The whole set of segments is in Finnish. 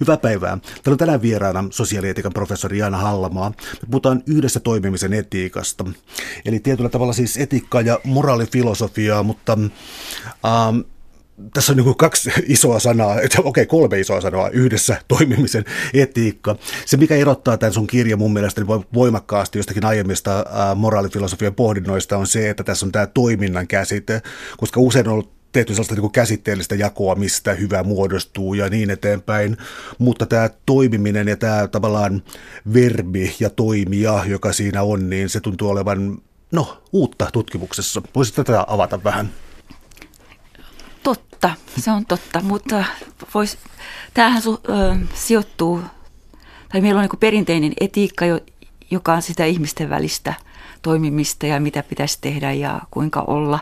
Hyvää päivää. Täällä on tänään vieraana sosiaalietiikan professori Jaana Hallamaa. Me puhutaan yhdessä toimimisen etiikasta. Eli tietyllä tavalla siis etiikkaa ja moraalifilosofiaa, mutta ähm, tässä on niin kaksi isoa sanaa, okei okay, kolme isoa sanaa yhdessä toimimisen etiikka. Se, mikä erottaa tämän sun kirjan mun mielestä niin voimakkaasti jostakin aiemmista äh, moraalifilosofian pohdinnoista on se, että tässä on tämä toiminnan käsite, koska usein on ollut tehty sellaista niin kuin käsitteellistä jakoa, mistä hyvä muodostuu ja niin eteenpäin. Mutta tämä toimiminen ja tämä tavallaan verbi ja toimija, joka siinä on, niin se tuntuu olevan no, uutta tutkimuksessa. Voisitko tätä avata vähän? Totta, se on totta, mutta vois, tämähän su, ö, sijoittuu, tai meillä on niin perinteinen etiikka, joka on sitä ihmisten välistä toimimista ja mitä pitäisi tehdä ja kuinka olla.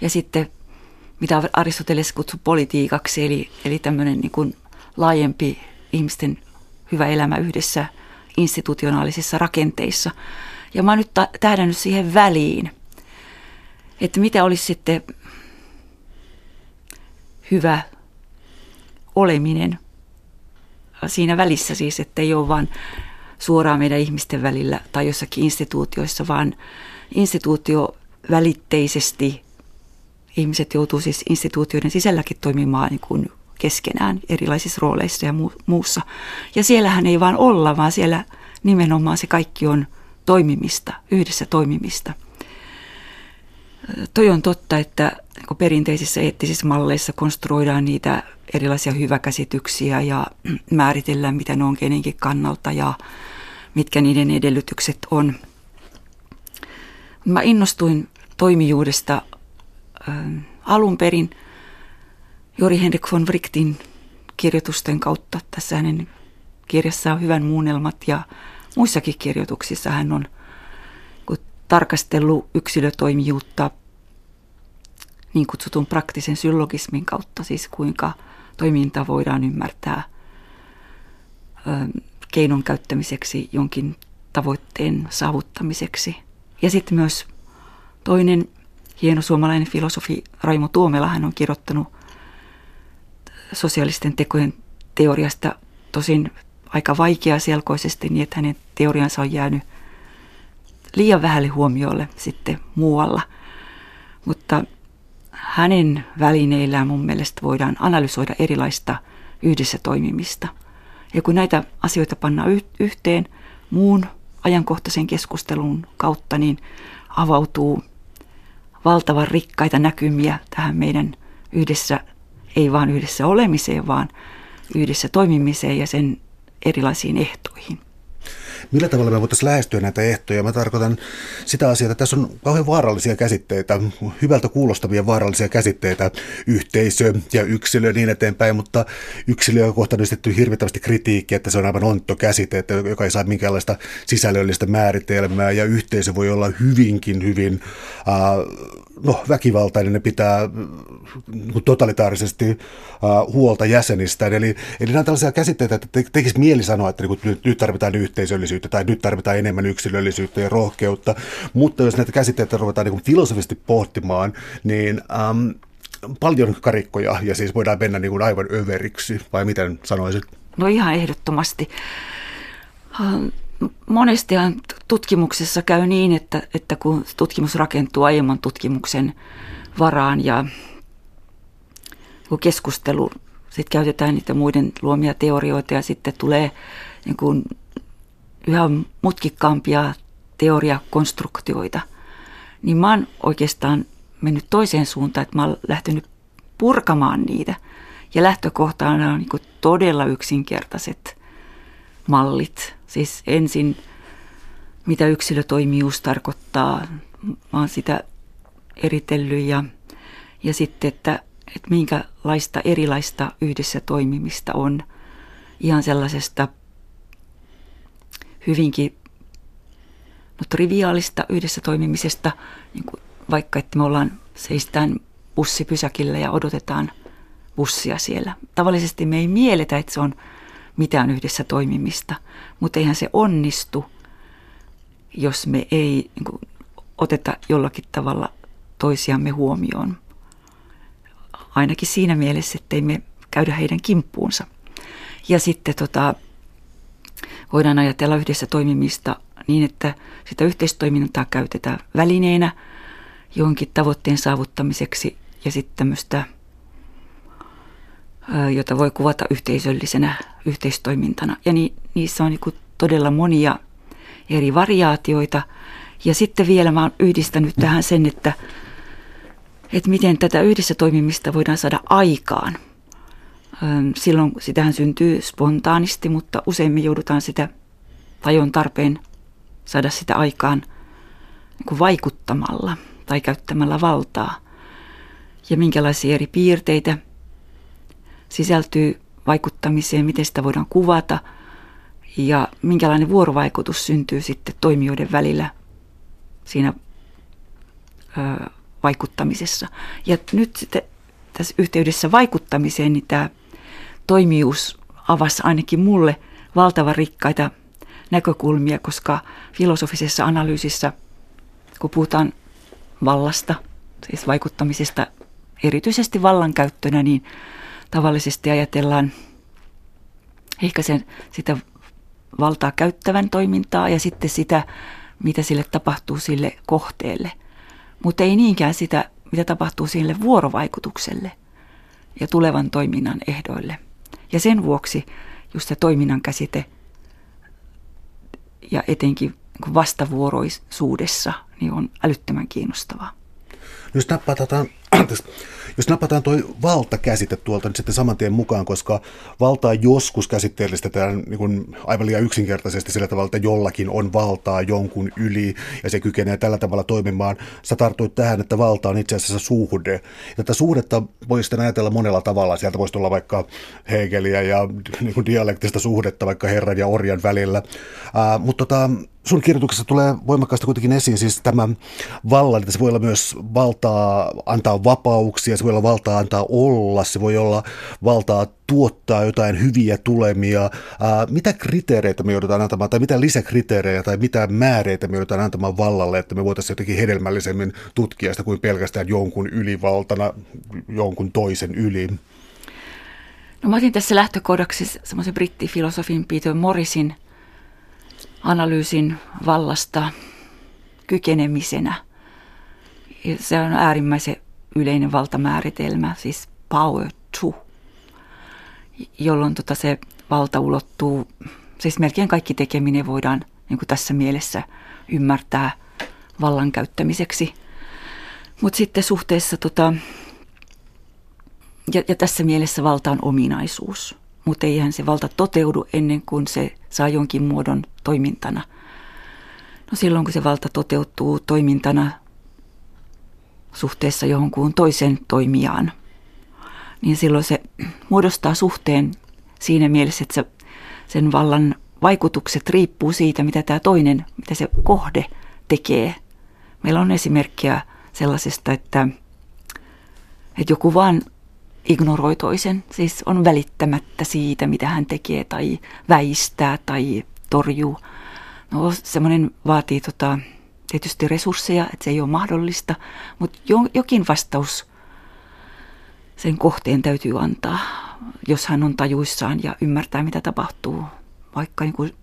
Ja sitten mitä Aristoteles kutsui politiikaksi, eli, eli tämmöinen niin kuin laajempi ihmisten hyvä elämä yhdessä institutionaalisissa rakenteissa. Ja mä oon nyt tähdännyt siihen väliin, että mitä olisi sitten hyvä oleminen siinä välissä siis, että ei ole vain suoraan meidän ihmisten välillä tai jossakin instituutioissa, vaan instituutio välitteisesti ihmiset joutuu siis instituutioiden sisälläkin toimimaan niin kuin keskenään erilaisissa rooleissa ja muussa. Ja siellähän ei vaan olla, vaan siellä nimenomaan se kaikki on toimimista, yhdessä toimimista. Toi on totta, että niin perinteisissä eettisissä malleissa konstruoidaan niitä erilaisia hyväkäsityksiä ja määritellään, mitä ne on kenenkin kannalta ja mitkä niiden edellytykset on. Mä innostuin toimijuudesta alun perin Jori Henrik von Wrichtin kirjoitusten kautta. Tässä hänen kirjassa on hyvän muunnelmat ja muissakin kirjoituksissa hän on tarkastellut yksilötoimijuutta niin kutsutun praktisen syllogismin kautta, siis kuinka toiminta voidaan ymmärtää ö, keinon käyttämiseksi jonkin tavoitteen saavuttamiseksi. Ja sitten myös toinen hieno suomalainen filosofi Raimo Tuomela, hän on kirjoittanut sosiaalisten tekojen teoriasta tosin aika selkoisesti niin, että hänen teoriansa on jäänyt liian vähälle huomiolle sitten muualla. Mutta hänen välineillään mun mielestä voidaan analysoida erilaista yhdessä toimimista. Ja kun näitä asioita pannaan yhteen muun ajankohtaisen keskustelun kautta, niin avautuu valtavan rikkaita näkymiä tähän meidän yhdessä, ei vaan yhdessä olemiseen, vaan yhdessä toimimiseen ja sen erilaisiin ehtoihin. Millä tavalla me voitaisiin lähestyä näitä ehtoja? Mä tarkoitan sitä asiaa, että tässä on kauhean vaarallisia käsitteitä, hyvältä kuulostavia vaarallisia käsitteitä, yhteisö ja yksilö niin eteenpäin, mutta yksilö on kohta nyt hirvittävästi kritiikkiä, että se on aivan ontto käsite, että joka ei saa minkäänlaista sisällöllistä määritelmää ja yhteisö voi olla hyvinkin hyvin äh, no, väkivaltainen, ne pitää niin totalitaarisesti uh, huolta jäsenistä. Eli, eli nämä on tällaisia käsitteitä, että te, tekisi mieli sanoa, että niin nyt, nyt tarvitaan yhteisöllisyyttä tai nyt tarvitaan enemmän yksilöllisyyttä ja rohkeutta. Mutta jos näitä käsitteitä ruvetaan niin filosofisesti pohtimaan, niin um, paljon karikkoja ja siis voidaan mennä niin kuin aivan överiksi, vai miten sanoisit? No ihan ehdottomasti. Monestihan tutkimuksessa käy niin, että, että kun tutkimus rakentuu aiemman tutkimuksen varaan ja kun keskustelu, sitten käytetään niitä muiden luomia teorioita ja sitten tulee niin kuin yhä mutkikkaampia teoriakonstruktioita, niin mä oon oikeastaan mennyt toiseen suuntaan, että mä oon lähtenyt purkamaan niitä. Ja lähtökohtana on niin todella yksinkertaiset mallit. Siis ensin, mitä yksilötoimijuus tarkoittaa, mä oon sitä eritellyt ja, ja sitten, että, että minkälaista erilaista yhdessä toimimista on ihan sellaisesta hyvinkin no, triviaalista yhdessä toimimisesta, niin kuin vaikka että me ollaan seistään bussipysäkillä ja odotetaan bussia siellä. Tavallisesti me ei mieletä, että se on mitään yhdessä toimimista, mutta eihän se onnistu, jos me ei niin kuin, oteta jollakin tavalla toisiamme huomioon. Ainakin siinä mielessä, että ei me käydä heidän kimppuunsa. Ja sitten tota, voidaan ajatella yhdessä toimimista niin, että sitä yhteistoimintaa käytetään välineenä jonkin tavoitteen saavuttamiseksi ja sitten tämmöistä, jota voi kuvata yhteisöllisenä yhteistoimintana. Ja ni, niissä on niin todella monia eri variaatioita. Ja sitten vielä mä oon yhdistänyt tähän sen, että, että miten tätä yhdessä toimimista voidaan saada aikaan. Silloin sitähän syntyy spontaanisti, mutta usein me joudutaan sitä, tai on tarpeen saada sitä aikaan niin kuin vaikuttamalla tai käyttämällä valtaa. Ja minkälaisia eri piirteitä sisältyy vaikuttamiseen, miten sitä voidaan kuvata ja minkälainen vuorovaikutus syntyy sitten toimijoiden välillä siinä ö, vaikuttamisessa. Ja nyt sitten tässä yhteydessä vaikuttamiseen, niin tämä toimijuus avasi ainakin mulle valtavan rikkaita näkökulmia, koska filosofisessa analyysissä, kun puhutaan vallasta, siis vaikuttamisesta erityisesti vallankäyttönä, niin tavallisesti ajatellaan ehkä sen, sitä valtaa käyttävän toimintaa ja sitten sitä, mitä sille tapahtuu sille kohteelle. Mutta ei niinkään sitä, mitä tapahtuu sille vuorovaikutukselle ja tulevan toiminnan ehdoille. Ja sen vuoksi just se toiminnan käsite ja etenkin vastavuoroisuudessa niin on älyttömän kiinnostavaa. Jos napataan, jos napataan tuo valtakäsite tuolta nyt sitten saman tien mukaan, koska valtaa joskus käsitteellistetään niin kuin aivan liian yksinkertaisesti sillä tavalla, että jollakin on valtaa jonkun yli ja se kykenee tällä tavalla toimimaan. Sä tartuit tähän, että valta on itse asiassa suhde. Ja tätä suhdetta voi sitten ajatella monella tavalla. Sieltä voisi tulla vaikka Hegeliä ja niin kuin dialektista suhdetta vaikka herran ja orjan välillä. Uh, mutta tota, sun kirjoituksessa tulee voimakkaasti kuitenkin esiin siis tämä vallan, että se voi olla myös valtaa antaa vapauksia, se voi olla valtaa antaa olla, se voi olla valtaa tuottaa jotain hyviä tulemia. Ää, mitä kriteereitä me joudutaan antamaan, tai mitä lisäkriteerejä tai mitä määreitä me joudutaan antamaan vallalle, että me voitaisiin jotenkin hedelmällisemmin tutkia sitä kuin pelkästään jonkun ylivaltana jonkun toisen yli? No mä otin tässä lähtökohdaksi semmoisen brittifilosofin Peter Morrisin – analyysin vallasta kykenemisenä. Se on äärimmäisen yleinen valtamääritelmä, siis power to, jolloin tota se valta ulottuu, siis melkein kaikki tekeminen voidaan niin kuin tässä mielessä ymmärtää vallan käyttämiseksi. Mutta sitten suhteessa, tota, ja, ja tässä mielessä valta on ominaisuus mutta eihän se valta toteudu ennen kuin se saa jonkin muodon toimintana. No silloin kun se valta toteutuu toimintana suhteessa johonkuun toisen toimijaan, niin silloin se muodostaa suhteen siinä mielessä, että se, sen vallan vaikutukset riippuu siitä, mitä tämä toinen, mitä se kohde tekee. Meillä on esimerkkiä sellaisesta, että, että joku vaan ignoroi toisen, siis on välittämättä siitä, mitä hän tekee tai väistää tai torjuu. No semmoinen vaatii tota, tietysti resursseja, että se ei ole mahdollista, mutta jokin vastaus sen kohteen täytyy antaa, jos hän on tajuissaan ja ymmärtää, mitä tapahtuu, vaikka niin kuin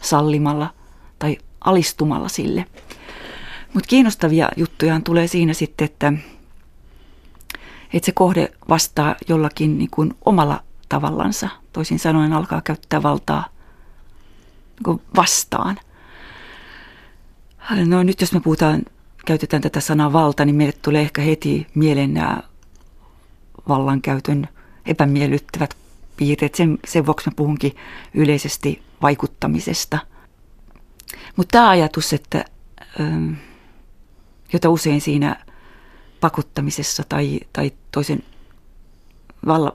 sallimalla tai alistumalla sille. Mutta kiinnostavia juttuja tulee siinä sitten, että että se kohde vastaa jollakin niin kuin omalla tavallansa. Toisin sanoen alkaa käyttää valtaa niin kuin vastaan. No nyt jos me puhutaan, käytetään tätä sanaa valta, niin meille tulee ehkä heti mieleen nämä vallankäytön epämiellyttävät piirteet. Sen, sen vuoksi mä puhunkin yleisesti vaikuttamisesta. Mutta tämä ajatus, että, jota usein siinä pakottamisessa tai, tai toisen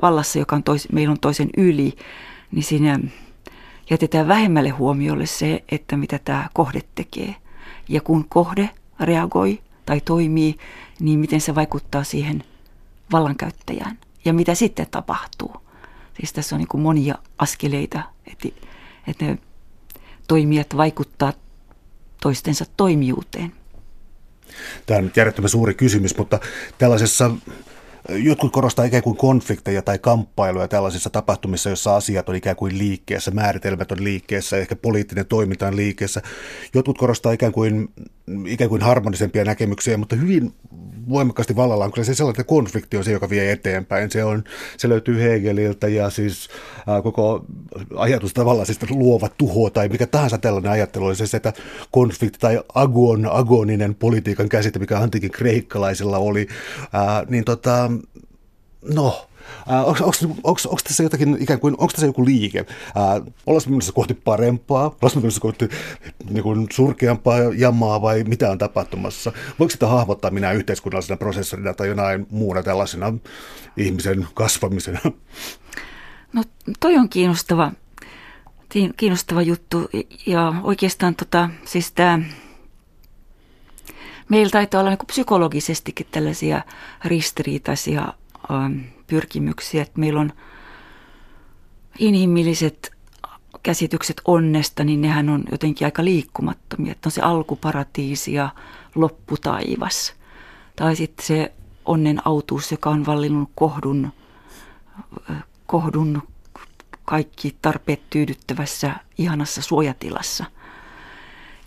vallassa, joka on tois, meillä on toisen yli, niin siinä jätetään vähemmälle huomiolle se, että mitä tämä kohde tekee. Ja kun kohde reagoi tai toimii, niin miten se vaikuttaa siihen vallankäyttäjään ja mitä sitten tapahtuu. Siis tässä on niin monia askeleita, että, että ne toimijat vaikuttaa toistensa toimijuuteen. Tämä on nyt järjettömän suuri kysymys, mutta tällaisessa jotkut korostaa ikään kuin konflikteja tai kamppailuja tällaisissa tapahtumissa, joissa asiat on ikään kuin liikkeessä, määritelmät on liikkeessä, ehkä poliittinen toiminta on liikkeessä. Jotkut korostaa ikään kuin, ikään kuin harmonisempia näkemyksiä, mutta hyvin voimakkaasti vallalla on kyllä se sellainen, konflikti on se, joka vie eteenpäin. Se, on, se löytyy Hegeliltä ja siis ää, koko ajatus tavallaan siis luova tuho tai mikä tahansa tällainen ajattelu on se, että konflikti tai agon, agoninen politiikan käsite, mikä antiikin kreikkalaisilla oli, ää, niin tota, no, onko tässä jotakin ikään kuin, onko tässä joku liike? Ollaanko menossa kohti parempaa? Ollaanko menossa kohti niin kuin surkeampaa jamaa vai mitä on tapahtumassa? Voiko sitä hahmottaa minä yhteiskunnallisena prosessorina tai jonain muuna tällaisena ihmisen kasvamisena? No toi on kiinnostava, kiinnostava juttu ja oikeastaan tota, siis tämä meillä taitaa olla niin psykologisestikin tällaisia ristiriitaisia ähm, pyrkimyksiä, että meillä on inhimilliset käsitykset onnesta, niin nehän on jotenkin aika liikkumattomia. Että on se alkuparatiisi ja lopputaivas. Tai sitten se onnen autuus, joka on vallinnut kohdun, kohdun kaikki tarpeet tyydyttävässä ihanassa suojatilassa.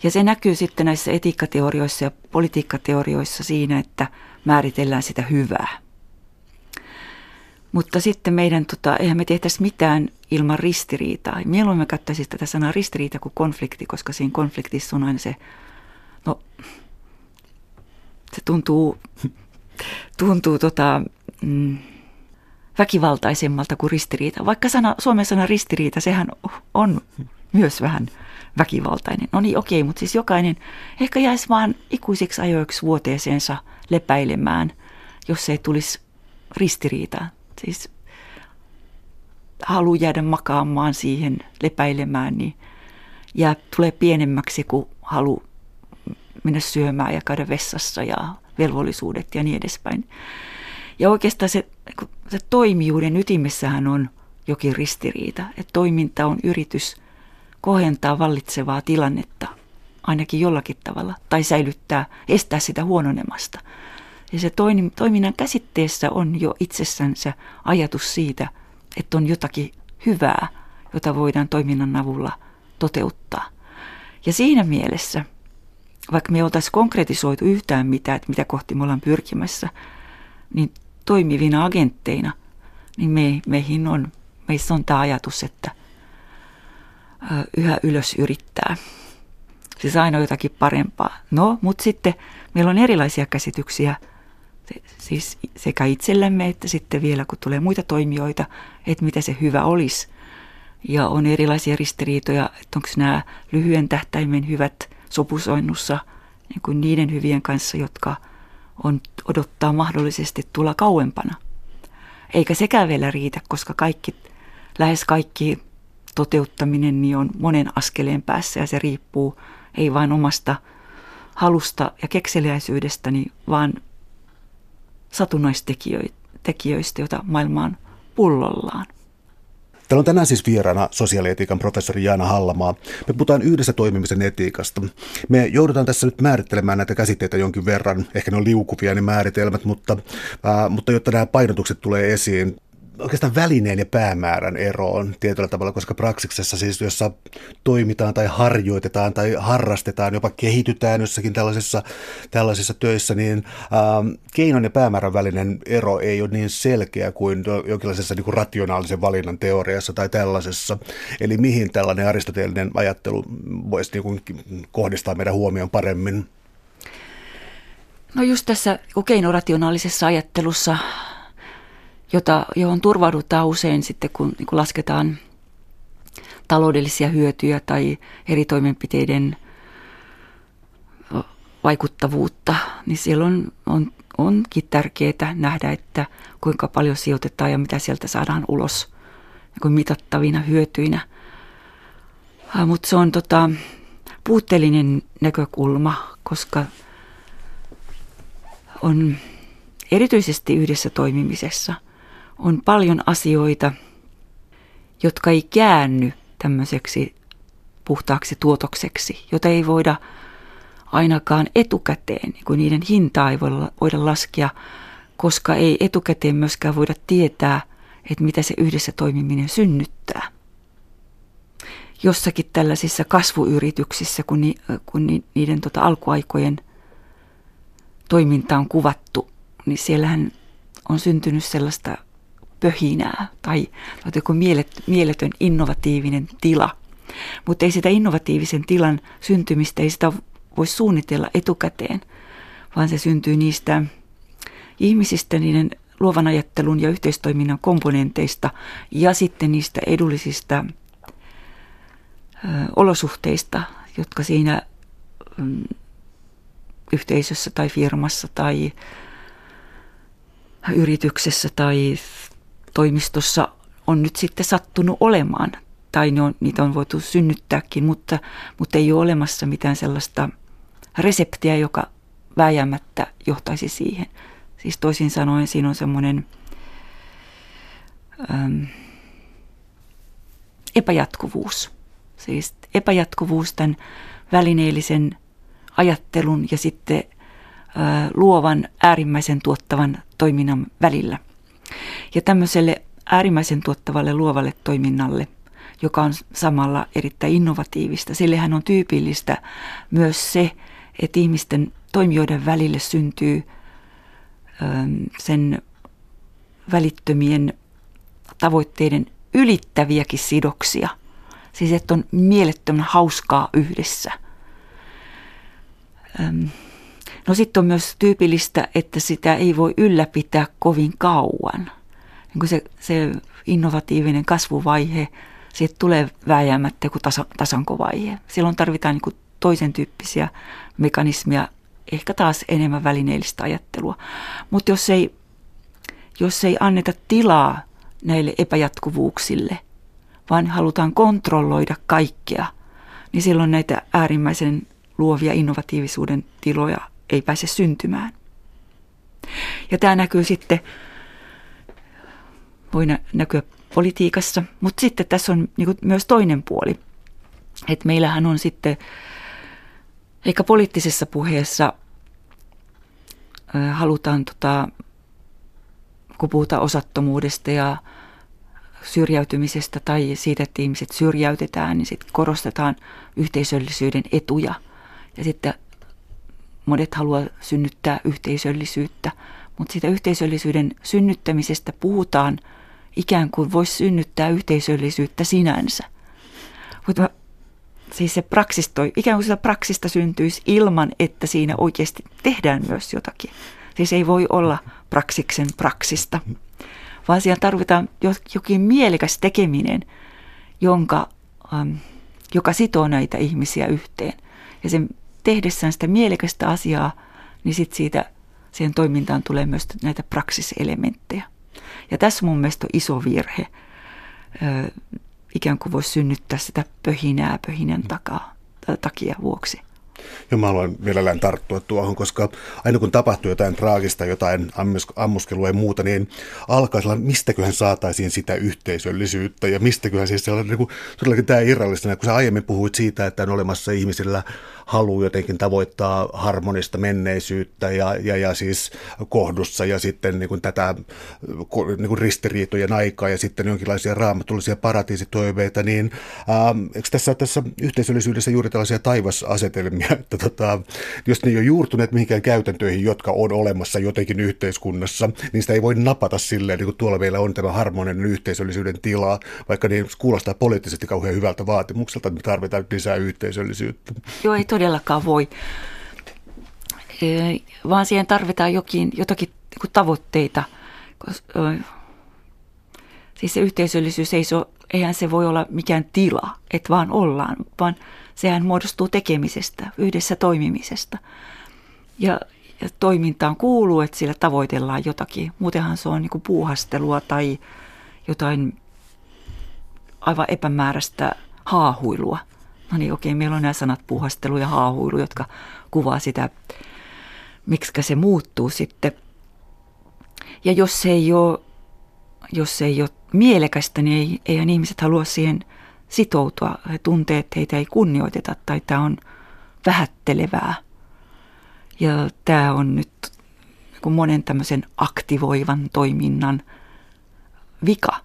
Ja se näkyy sitten näissä etiikkateorioissa ja politiikkateorioissa siinä, että määritellään sitä hyvää. Mutta sitten meidän, tota, eihän me tehtäisi mitään ilman ristiriitaa. Mieluummin me käyttäisiin tätä sanaa ristiriita kuin konflikti, koska siinä konfliktissa on aina se, no se tuntuu, tuntuu tota, mm, väkivaltaisemmalta kuin ristiriita. Vaikka sana, Suomen sana ristiriita, sehän on myös vähän väkivaltainen. No niin, okei, mutta siis jokainen ehkä jäisi vaan ikuisiksi ajoiksi vuoteeseensa lepäilemään, jos ei tulisi ristiriitaa siis halu jäädä makaamaan siihen lepäilemään, niin jää, tulee pienemmäksi kuin halu mennä syömään ja käydä vessassa ja velvollisuudet ja niin edespäin. Ja oikeastaan se, se toimijuuden ytimessähän on jokin ristiriita, että toiminta on yritys kohentaa vallitsevaa tilannetta ainakin jollakin tavalla tai säilyttää, estää sitä huononemasta – ja se toiminnan käsitteessä on jo itsessänsä ajatus siitä, että on jotakin hyvää, jota voidaan toiminnan avulla toteuttaa. Ja siinä mielessä, vaikka me oltaisiin konkretisoitu yhtään mitään, että mitä kohti me ollaan pyrkimässä, niin toimivina agentteina, niin me, meihin on, meissä on tämä ajatus, että yhä ylös yrittää. Siis aina jotakin parempaa. No, mutta sitten meillä on erilaisia käsityksiä siis sekä itsellämme että sitten vielä kun tulee muita toimijoita, että mitä se hyvä olisi. Ja on erilaisia ristiriitoja, että onko nämä lyhyen tähtäimen hyvät sopusoinnussa niin kuin niiden hyvien kanssa, jotka on, odottaa mahdollisesti tulla kauempana. Eikä sekään vielä riitä, koska kaikki, lähes kaikki toteuttaminen niin on monen askeleen päässä ja se riippuu ei vain omasta halusta ja kekseliäisyydestäni, vaan satunnaistekijöistä, joita maailma on pullollaan. Täällä on tänään siis vieraana sosiaalietiikan professori Jaana Hallamaa. Me puhutaan yhdessä toimimisen etiikasta. Me joudutaan tässä nyt määrittelemään näitä käsitteitä jonkin verran. Ehkä ne on liukuvia ne määritelmät, mutta, ää, mutta jotta nämä painotukset tulee esiin, oikeastaan välineen ja päämäärän eroon tietyllä tavalla, koska praksiksessa siis, jossa toimitaan tai harjoitetaan tai harrastetaan, jopa kehitytään jossakin tällaisissa, tällaisissa töissä, niin ähm, keinon ja päämäärän välinen ero ei ole niin selkeä kuin jonkinlaisessa niin kuin rationaalisen valinnan teoriassa tai tällaisessa. Eli mihin tällainen aristoteellinen ajattelu voisi niin kuin kohdistaa meidän huomioon paremmin? No just tässä keinorationaalisessa ajattelussa jota, johon turvaudutaan usein sitten, kun, niin kun lasketaan taloudellisia hyötyjä tai eri toimenpiteiden vaikuttavuutta, niin siellä on, on, onkin tärkeää nähdä, että kuinka paljon sijoitetaan ja mitä sieltä saadaan ulos niin mitattavina hyötyinä. Mutta se on tota, puutteellinen näkökulma, koska on erityisesti yhdessä toimimisessa – on paljon asioita, jotka ei käänny tämmöiseksi puhtaaksi tuotokseksi, jota ei voida ainakaan etukäteen, niin kuin niiden hintaa ei voida, voida laskea koska ei etukäteen myöskään voida tietää, että mitä se yhdessä toimiminen synnyttää. Jossakin tällaisissa kasvuyrityksissä, kun, ni, kun ni, niiden tota alkuaikojen toiminta on kuvattu, niin siellähän on syntynyt sellaista pöhinää tai, tai joku mielet, mieletön innovatiivinen tila. Mutta ei sitä innovatiivisen tilan syntymistä, ei sitä voi suunnitella etukäteen, vaan se syntyy niistä ihmisistä, niiden luovan ajattelun ja yhteistoiminnan komponenteista ja sitten niistä edullisista ö, olosuhteista, jotka siinä ö, yhteisössä tai firmassa tai yrityksessä tai toimistossa on nyt sitten sattunut olemaan. Tai ne on, niitä on voitu synnyttääkin, mutta, mutta ei ole olemassa mitään sellaista reseptiä, joka vääjäämättä johtaisi siihen. Siis toisin sanoen siinä on semmoinen äm, epäjatkuvuus. Siis epäjatkuvuus tämän välineellisen ajattelun ja sitten ä, luovan äärimmäisen tuottavan toiminnan välillä. Ja tämmöiselle äärimmäisen tuottavalle luovalle toiminnalle, joka on samalla erittäin innovatiivista, sillehän on tyypillistä myös se, että ihmisten toimijoiden välille syntyy sen välittömien tavoitteiden ylittäviäkin sidoksia. Siis että on mielettömän hauskaa yhdessä. No sitten on myös tyypillistä, että sitä ei voi ylläpitää kovin kauan. Niin se, se innovatiivinen kasvuvaihe, siitä tulee vääjäämättä joku tasa, tasankovaihe. Silloin tarvitaan niin toisen tyyppisiä mekanismia, ehkä taas enemmän välineellistä ajattelua. Mutta jos ei, jos ei anneta tilaa näille epäjatkuvuuksille, vaan halutaan kontrolloida kaikkea, niin silloin näitä äärimmäisen luovia innovatiivisuuden tiloja ei pääse syntymään. Ja tämä näkyy sitten, voi näkyä politiikassa, mutta sitten tässä on niin myös toinen puoli. Että meillähän on sitten, eikä poliittisessa puheessa halutaan, tota, kun puhutaan osattomuudesta ja syrjäytymisestä tai siitä, että ihmiset syrjäytetään, niin sitten korostetaan yhteisöllisyyden etuja. Ja sitten monet haluaa synnyttää yhteisöllisyyttä, mutta siitä yhteisöllisyyden synnyttämisestä puhutaan ikään kuin voisi synnyttää yhteisöllisyyttä sinänsä. Mutta siis se praksistoi, ikään kuin sitä praksista syntyisi ilman, että siinä oikeasti tehdään myös jotakin. Siis ei voi olla praksiksen praksista, vaan siellä tarvitaan jokin mielekäs tekeminen, jonka, joka sitoo näitä ihmisiä yhteen. Ja sen tehdessään sitä mielekästä asiaa, niin sit siitä siihen toimintaan tulee myös näitä praksiselementtejä. Ja tässä mun mielestä on iso virhe. Ö, ikään kuin voisi synnyttää sitä pöhinää pöhinän takaa, takia vuoksi. Ja mä haluan mielellään tarttua tuohon, koska aina kun tapahtuu jotain traagista, jotain ammuskelua ja muuta, niin alkaa sellainen, mistäköhän saataisiin sitä yhteisöllisyyttä ja mistäköhän siis sellainen, niin kuin, todellakin tämä irrallista, kun sä aiemmin puhuit siitä, että on olemassa ihmisillä halu jotenkin tavoittaa harmonista menneisyyttä ja, ja, ja siis kohdussa ja sitten niin kuin tätä niin kuin ristiriitojen aikaa ja sitten jonkinlaisia raamatullisia paratiisitoiveita, niin ähm, eikö tässä, tässä yhteisöllisyydessä juuri tällaisia taivasasetelmia, että tota, jos ne ei ole juurtuneet mihinkään käytäntöihin, jotka on olemassa jotenkin yhteiskunnassa, niin sitä ei voi napata silleen, niin kuin tuolla meillä on tämä harmoninen yhteisöllisyyden tila, vaikka niin kuulostaa poliittisesti kauhean hyvältä vaatimukselta, että me tarvitaan lisää yhteisöllisyyttä. Joo, ei todellakaan voi, vaan siihen tarvitaan jokin, jotakin niin tavoitteita. Siis se yhteisöllisyys ei se, eihän se voi olla mikään tila, että vaan ollaan, vaan sehän muodostuu tekemisestä, yhdessä toimimisesta. Ja, ja toimintaan kuuluu, että sillä tavoitellaan jotakin. Muutenhan se on niin puuhastelua tai jotain aivan epämääräistä haahuilua. No niin, okei, meillä on nämä sanat puhastelu ja haahuilu, jotka kuvaa sitä, miksi se muuttuu sitten. Ja jos se ei ole, jos se ei ole mielekästä, niin ei, eihän ihmiset halua siihen sitoutua. He tuntee, että heitä ei kunnioiteta tai tämä on vähättelevää. Ja tämä on nyt monen tämmöisen aktivoivan toiminnan vika.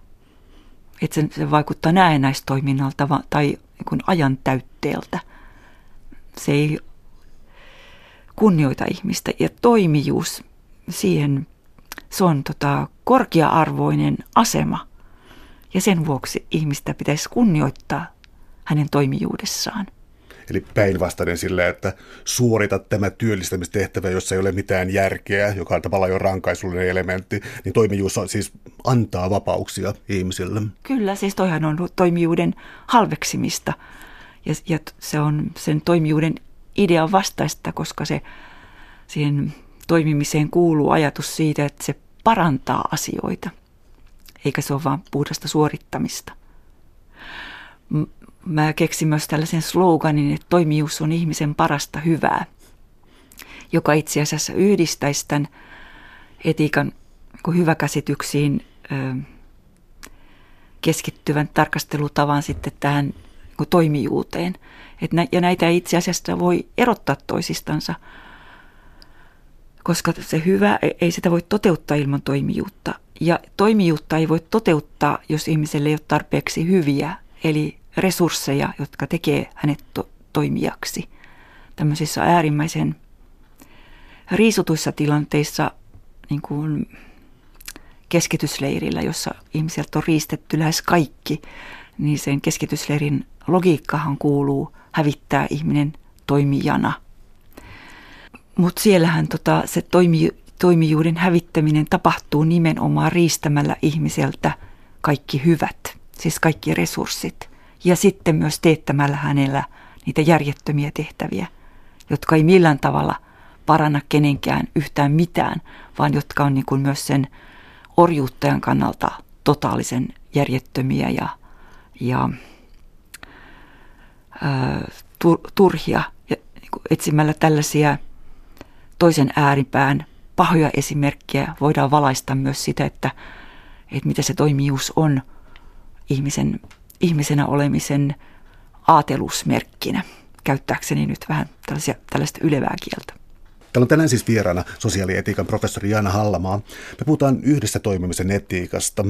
Että se, se vaikuttaa näennäistoiminnalta tai niin ajan täytteeltä. Se ei kunnioita ihmistä ja toimijuus, siihen se on tota, korkea-arvoinen asema ja sen vuoksi ihmistä pitäisi kunnioittaa hänen toimijuudessaan. Eli päinvastainen sille, että suoritat tämä työllistämistehtävä, jossa ei ole mitään järkeä, joka on tavallaan jo rankaisullinen elementti, niin toimijuus on, siis antaa vapauksia ihmisille. Kyllä, siis toihan on toimijuuden halveksimista ja, ja se on sen toimijuuden idean vastaista, koska se siihen toimimiseen kuuluu ajatus siitä, että se parantaa asioita, eikä se ole vain puhdasta suorittamista. Mä keksin myös tällaisen sloganin, että toimijuus on ihmisen parasta hyvää, joka itse asiassa yhdistäisi tämän etiikan hyväkäsityksiin keskittyvän tarkastelutavan sitten tähän toimijuuteen. ja näitä itse asiassa voi erottaa toisistansa – koska se hyvä ei sitä voi toteuttaa ilman toimijuutta. Ja toimijuutta ei voi toteuttaa, jos ihmiselle ei ole tarpeeksi hyviä, eli resursseja, jotka tekee hänet to- toimijaksi. Tämmöisissä äärimmäisen riisutuissa tilanteissa, niin kuin keskitysleirillä, jossa ihmiseltä on riistetty lähes kaikki, niin sen keskitysleirin logiikkahan kuuluu hävittää ihminen toimijana – mutta siellähän tota, se toimi, toimijuuden hävittäminen tapahtuu nimenomaan riistämällä ihmiseltä kaikki hyvät, siis kaikki resurssit. Ja sitten myös teettämällä hänellä niitä järjettömiä tehtäviä, jotka ei millään tavalla paranna kenenkään yhtään mitään, vaan jotka on niin kuin myös sen orjuuttajan kannalta totaalisen järjettömiä ja, ja ää, tur, turhia. Ja niin etsimällä tällaisia toisen ääripään pahoja esimerkkejä voidaan valaista myös sitä, että, että mitä se toimijuus on ihmisen, ihmisenä olemisen aatelusmerkkinä, käyttääkseni nyt vähän tällaisia, tällaista ylevää kieltä. Täällä on tänään siis vieraana sosiaalietiikan professori Jaana Hallamaa. Me puhutaan yhdessä toimimisen etiikasta.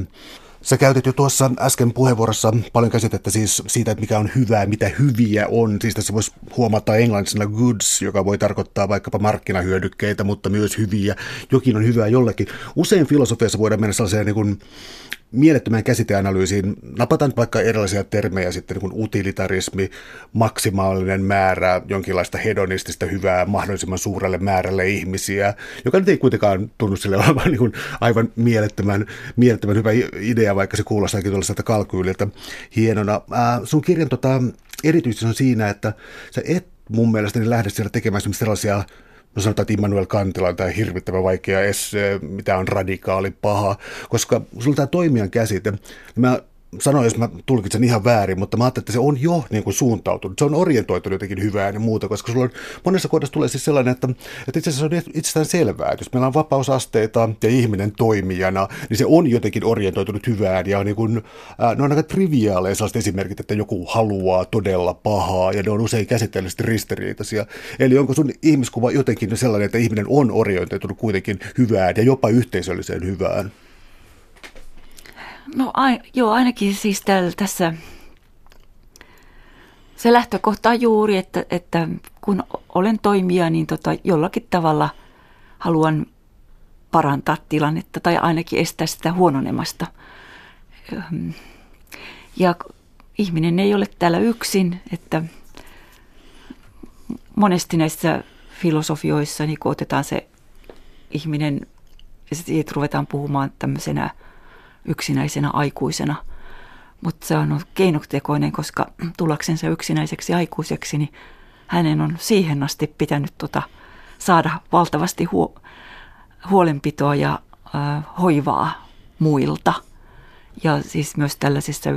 Sä käytit jo tuossa äsken puheenvuorossa paljon käsitettä siis siitä, että mikä on hyvää, mitä hyviä on. Siis tässä voisi huomata englanniksi goods, joka voi tarkoittaa vaikkapa markkinahyödykkeitä, mutta myös hyviä. Jokin on hyvää jollekin. Usein filosofiassa voidaan mennä sellaiseen niin kuin mielettömään käsiteanalyysiin. Napataan vaikka erilaisia termejä sitten, niin kuin utilitarismi, maksimaalinen määrä jonkinlaista hedonistista hyvää mahdollisimman suurelle määrälle ihmisiä, joka nyt ei kuitenkaan tunnu sille olevan niin aivan mielettömän, mielettömän hyvä idea, vaikka se kuulostaakin tuollaiselta kalkyyliltä hienona. Äh, sun kirjan tota, erityisesti on siinä, että sä et mun mielestäni lähde siellä tekemään sellaisia no sanotaan, että Immanuel Kantila on tämä hirvittävän vaikea esse, mitä on radikaali paha, koska sulla tämä toimijan käsite, niin mä sanoin, jos mä tulkitsen ihan väärin, mutta mä ajattelin, että se on jo niin kuin suuntautunut. Se on orientoitunut jotenkin hyvään ja muuta, koska sulla on, monessa kohdassa tulee siis sellainen, että, että itse asiassa on itsestään selvää, että jos meillä on vapausasteita ja ihminen toimijana, niin se on jotenkin orientoitunut hyvään ja niin kuin, ää, ne on aika triviaaleja sellaiset esimerkit, että joku haluaa todella pahaa ja ne on usein käsitteellisesti ristiriitaisia. Eli onko sun ihmiskuva jotenkin sellainen, että ihminen on orientoitunut kuitenkin hyvään ja jopa yhteisölliseen hyvään? No ai, joo, ainakin siis täällä, tässä se lähtökohta on juuri, että, että kun olen toimija, niin tota, jollakin tavalla haluan parantaa tilannetta tai ainakin estää sitä huononemasta. Ja ihminen ei ole täällä yksin, että monesti näissä filosofioissa niin otetaan se ihminen ja sitten ruvetaan puhumaan tämmöisenä – yksinäisenä aikuisena. Mutta se on keinotekoinen, koska tullaksensa yksinäiseksi aikuiseksi, niin hänen on siihen asti pitänyt tota, saada valtavasti huo, huolenpitoa ja äh, hoivaa muilta. Ja siis myös tällaisessa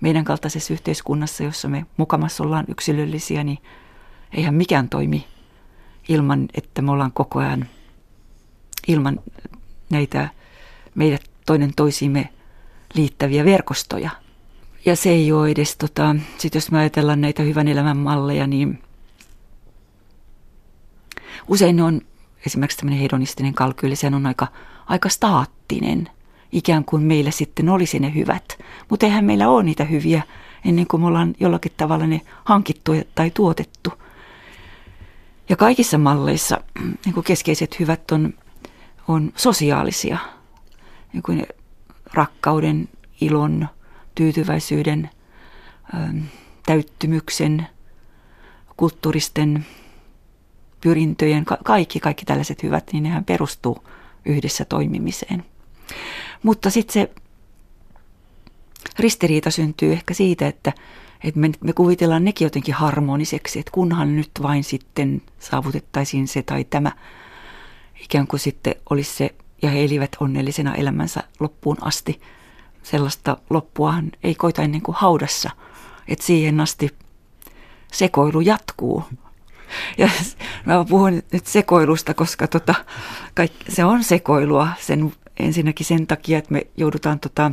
meidän kaltaisessa yhteiskunnassa, jossa me mukamassa ollaan yksilöllisiä, niin eihän mikään toimi ilman, että me ollaan koko ajan ilman näitä meidät toinen toisiimme liittäviä verkostoja. Ja se ei ole edes, tota, sit jos me ajatellaan näitä hyvän elämän malleja, niin usein ne on esimerkiksi tämmöinen hedonistinen kalkyyli, sehän on aika, aika staattinen. Ikään kuin meillä sitten olisi ne hyvät. Mutta eihän meillä ole niitä hyviä ennen kuin me ollaan jollakin tavalla ne hankittu tai tuotettu. Ja kaikissa malleissa niin keskeiset hyvät on, on sosiaalisia. Niin rakkauden, ilon, tyytyväisyyden, täyttymyksen, kulttuuristen pyrintöjen, kaikki, kaikki tällaiset hyvät, niin nehän perustuu yhdessä toimimiseen. Mutta sitten se ristiriita syntyy ehkä siitä, että, että me, me kuvitellaan nekin jotenkin harmoniseksi, että kunhan nyt vain sitten saavutettaisiin se tai tämä, ikään kuin sitten olisi se, ja he elivät onnellisena elämänsä loppuun asti. Sellaista loppuahan ei koita ennen kuin haudassa, että siihen asti sekoilu jatkuu. Ja mä puhun nyt sekoilusta, koska tota, kaikki, se on sekoilua sen, ensinnäkin sen takia, että me joudutaan tota,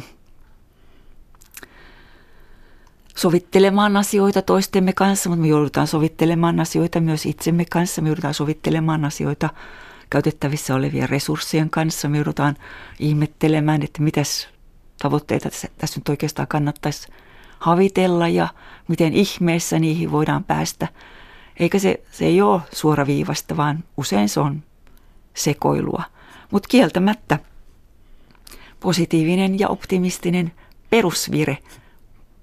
sovittelemaan asioita toistemme kanssa, mutta me joudutaan sovittelemaan asioita myös itsemme kanssa. Me joudutaan sovittelemaan asioita käytettävissä olevien resurssien kanssa. Me joudutaan ihmettelemään, että mitäs tavoitteita tässä nyt oikeastaan kannattaisi havitella ja miten ihmeessä niihin voidaan päästä. Eikä se, se ei ole suoraviivasta, vaan usein se on sekoilua. Mutta kieltämättä positiivinen ja optimistinen perusvire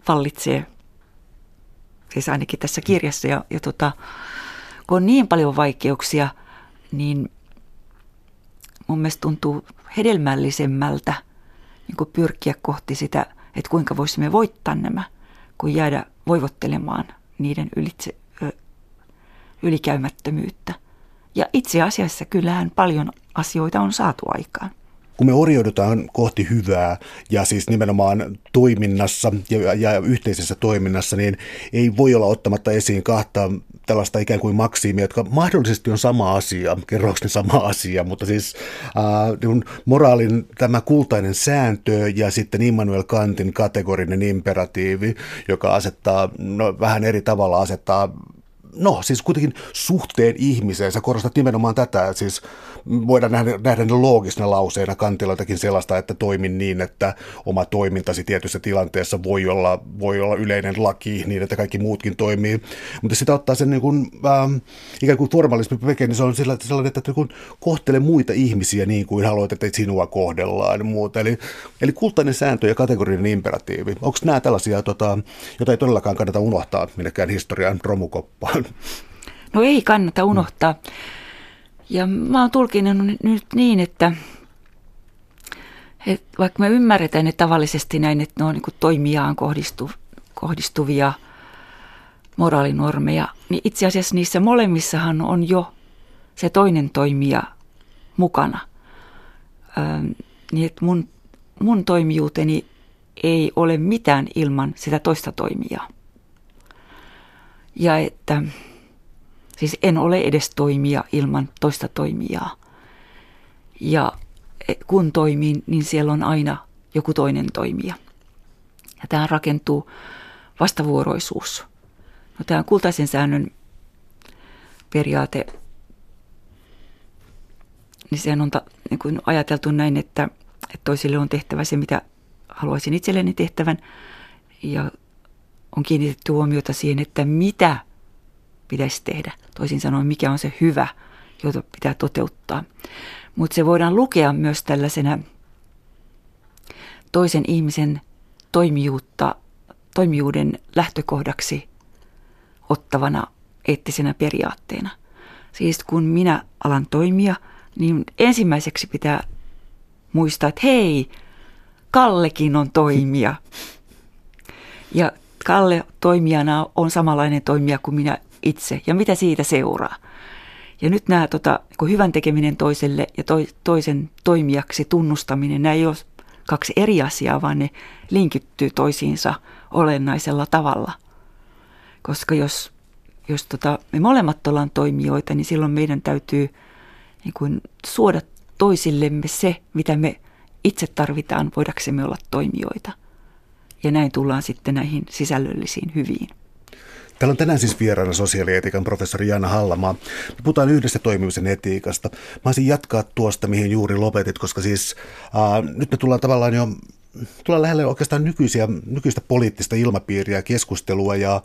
vallitsee, siis ainakin tässä kirjassa. Ja, ja tota, kun on niin paljon vaikeuksia, niin mun mielestä tuntuu hedelmällisemmältä niin pyrkiä kohti sitä, että kuinka voisimme voittaa nämä, kuin jäädä voivottelemaan niiden ylitse, ö, ylikäymättömyyttä. Ja itse asiassa kyllähän paljon asioita on saatu aikaan kun me orjoudutaan kohti hyvää ja siis nimenomaan toiminnassa ja, ja yhteisessä toiminnassa, niin ei voi olla ottamatta esiin kahta tällaista ikään kuin maksiimia, jotka mahdollisesti on sama asia, kerrokseni sama asia, mutta siis äh, moraalin tämä kultainen sääntö ja sitten Immanuel Kantin kategorinen imperatiivi, joka asettaa, no, vähän eri tavalla asettaa no siis kuitenkin suhteen ihmiseen. Sä korostat nimenomaan tätä, siis voidaan nähdä, nähdä ne loogisena lauseena kantiloitakin sellaista, että toimin niin, että oma toimintasi tietyssä tilanteessa voi olla, voi olla yleinen laki niin, että kaikki muutkin toimii. Mutta sitä ottaa sen niin kuin, äh, ikään kuin formalismi veke, niin se on sellainen, että, että kun kohtele muita ihmisiä niin kuin haluat, että sinua kohdellaan ja muuta. Eli, eli kultainen sääntö ja kategorinen imperatiivi. Onko nämä tällaisia, tota, joita ei todellakaan kannata unohtaa minnekään historian romukoppaan? No ei kannata unohtaa. Hmm. Ja mä oon tulkinut nyt niin, että, että vaikka me ymmärretään ne tavallisesti näin, että ne on niin toimijaan kohdistu, kohdistuvia moraalinormeja, niin itse asiassa niissä molemmissahan on jo se toinen toimija mukana. Ähm, niin että mun, mun toimijuuteni ei ole mitään ilman sitä toista toimijaa. Ja että Siis en ole edes toimija ilman toista toimijaa. Ja kun toimin, niin siellä on aina joku toinen toimija. Ja tähän rakentuu vastavuoroisuus. No, tämä kultaisen säännön periaate, niin sehän on ta, niin kuin ajateltu näin, että, että toisille on tehtävä se, mitä haluaisin itselleni tehtävän. Ja on kiinnitetty huomiota siihen, että mitä pitäisi tehdä. Toisin sanoen, mikä on se hyvä, jota pitää toteuttaa. Mutta se voidaan lukea myös tällaisena toisen ihmisen toimijuutta, toimijuuden lähtökohdaksi ottavana eettisenä periaatteena. Siis kun minä alan toimia, niin ensimmäiseksi pitää muistaa, että hei, Kallekin on toimija. Ja Kalle toimijana on samanlainen toimija kuin minä itse ja mitä siitä seuraa. Ja nyt nämä tota, kun hyvän tekeminen toiselle ja to, toisen toimijaksi tunnustaminen, nämä ei ole kaksi eri asiaa, vaan ne linkittyy toisiinsa olennaisella tavalla. Koska jos, jos tota, me molemmat ollaan toimijoita, niin silloin meidän täytyy niin kuin, suoda toisillemme se, mitä me itse tarvitaan voidaksemme olla toimijoita. Ja näin tullaan sitten näihin sisällöllisiin hyviin. Täällä on tänään siis vieraana sosiaalietiikan professori Jana Hallamaa. Me puhutaan yhdessä toimimisen etiikasta. Mä olisin jatkaa tuosta, mihin juuri lopetit, koska siis äh, nyt me tullaan tavallaan jo tullaan lähelle oikeastaan nykyisiä, nykyistä poliittista ilmapiiriä, keskustelua ja äh,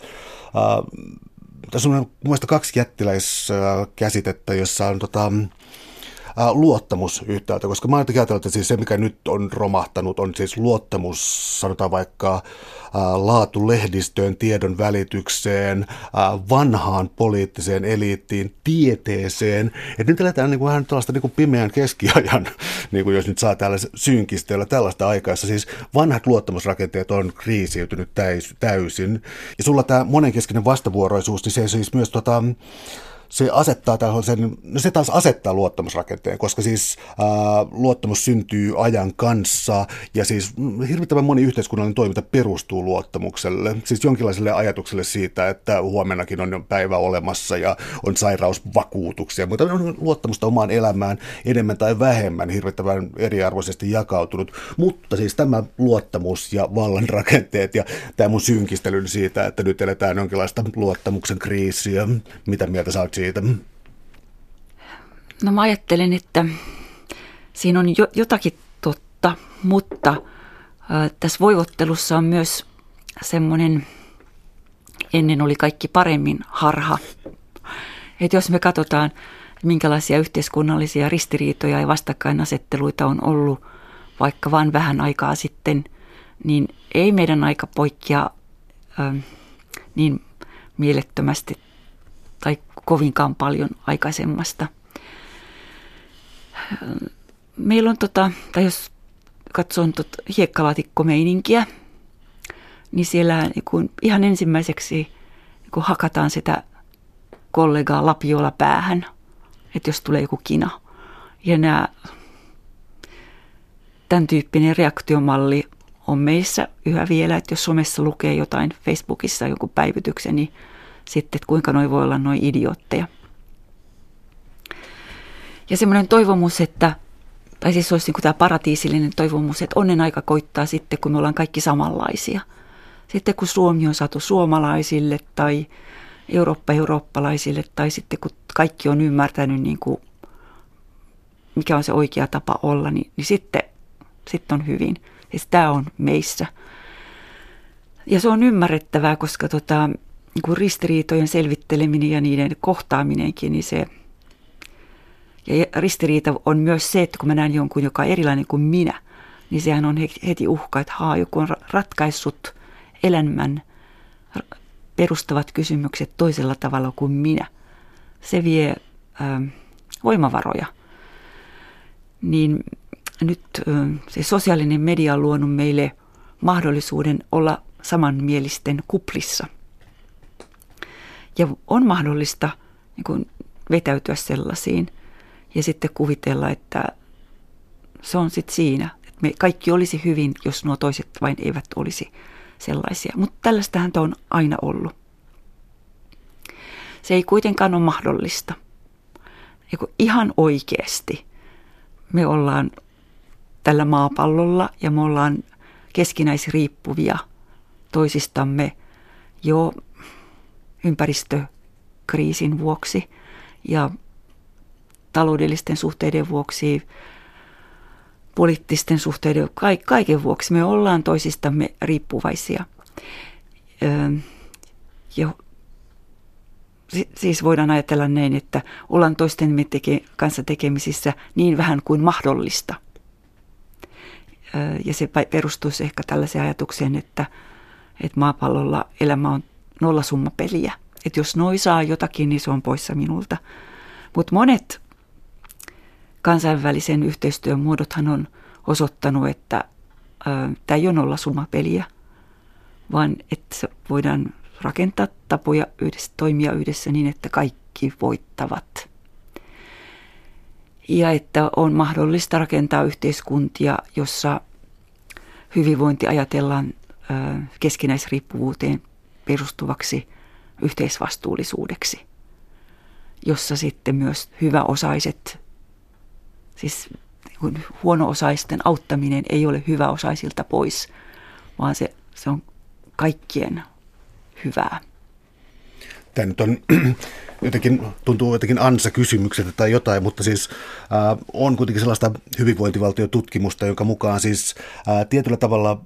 tässä on mun mielestä kaksi jättiläiskäsitettä, jossa on tota, luottamus yhtäältä, koska mä ajattelin, että siis se, mikä nyt on romahtanut, on siis luottamus, sanotaan vaikka ää, laatu lehdistöön, tiedon välitykseen, vanhaan poliittiseen eliittiin, tieteeseen. Et nyt eletään niin kuin vähän tällaista niin kuin pimeän keskiajan, niin kuin jos nyt saa täällä synkistellä tällaista aikaissa. Siis vanhat luottamusrakenteet on kriisiytynyt täysin. Ja sulla tämä monenkeskinen vastavuoroisuus, niin se siis myös tota, se asettaa tällaisen, no se taas asettaa luottamusrakenteen, koska siis ää, luottamus syntyy ajan kanssa ja siis hirvittävän moni yhteiskunnallinen toiminta perustuu luottamukselle, siis jonkinlaiselle ajatukselle siitä, että huomennakin on päivä olemassa ja on sairausvakuutuksia, mutta on luottamusta omaan elämään enemmän tai vähemmän hirvittävän eriarvoisesti jakautunut, mutta siis tämä luottamus ja vallan rakenteet ja tämä mun synkistely siitä, että nyt eletään jonkinlaista luottamuksen kriisiä, mitä mieltä sä oot siitä? No mä ajattelen, että siinä on jo, jotakin totta, mutta äh, tässä voivottelussa on myös semmoinen, ennen oli kaikki paremmin harha. Että jos me katsotaan, minkälaisia yhteiskunnallisia ristiriitoja ja vastakkainasetteluita on ollut vaikka vain vähän aikaa sitten, niin ei meidän aika poikkea äh, niin mielettömästi kovinkaan paljon aikaisemmasta. Meillä on, tota, tai jos katson tota hiekkalaatikkomeininkiä, niin siellä niin kun ihan ensimmäiseksi niin kun hakataan sitä kollegaa lapiolla päähän, että jos tulee joku kina. Ja nämä, tämän tyyppinen reaktiomalli on meissä yhä vielä, että jos somessa lukee jotain Facebookissa joku päivityksen, niin sitten, että kuinka noi voi olla noin idiootteja. Ja semmoinen toivomus, että, tai siis olisi niin tämä paratiisillinen toivomus, että onnen aika koittaa sitten, kun me ollaan kaikki samanlaisia. Sitten kun Suomi on saatu suomalaisille tai Eurooppa eurooppalaisille tai sitten kun kaikki on ymmärtänyt, niin kuin, mikä on se oikea tapa olla, niin, niin sitten, sitten on hyvin. Siis tämä on meissä. Ja se on ymmärrettävää, koska tota, niin ristiriitojen selvitteleminen ja niiden kohtaaminenkin, niin se ja ristiriita on myös se, että kun mä näen jonkun, joka on erilainen kuin minä, niin sehän on heti uhka, että haa, joku on ratkaissut elämän perustavat kysymykset toisella tavalla kuin minä. Se vie äh, voimavaroja. Niin nyt äh, se sosiaalinen media on luonut meille mahdollisuuden olla samanmielisten kuplissa – ja on mahdollista niin kuin vetäytyä sellaisiin ja sitten kuvitella, että se on sitten siinä. Että me kaikki olisi hyvin, jos nuo toiset vain eivät olisi sellaisia. Mutta tällaistähän on aina ollut. Se ei kuitenkaan ole mahdollista. Eiku ihan oikeasti me ollaan tällä maapallolla ja me ollaan keskinäisriippuvia toisistamme jo ympäristökriisin vuoksi ja taloudellisten suhteiden vuoksi, poliittisten suhteiden, kaiken vuoksi me ollaan toisistamme riippuvaisia. Ja siis voidaan ajatella näin, että ollaan teke, kanssa tekemisissä niin vähän kuin mahdollista. Ja se perustuisi ehkä tällaiseen ajatukseen, että, että maapallolla elämä on nollasummapeliä. Että jos noi saa jotakin, niin se on poissa minulta. Mutta monet kansainvälisen yhteistyön muodothan on osoittanut, että tämä ei ole nollasummapeliä, vaan että voidaan rakentaa tapoja yhdessä, toimia yhdessä niin, että kaikki voittavat. Ja että on mahdollista rakentaa yhteiskuntia, jossa hyvinvointi ajatellaan keskinäisriippuvuuteen perustuvaksi yhteisvastuullisuudeksi, jossa sitten myös hyväosaiset, siis huono-osaisten auttaminen ei ole hyväosaisilta pois, vaan se, se on kaikkien hyvää. tämä nyt on jotenkin, tuntuu jotenkin ansa-kysymykseltä tai jotain, mutta siis äh, on kuitenkin sellaista hyvinvointivaltiotutkimusta, jonka mukaan siis äh, tietyllä tavalla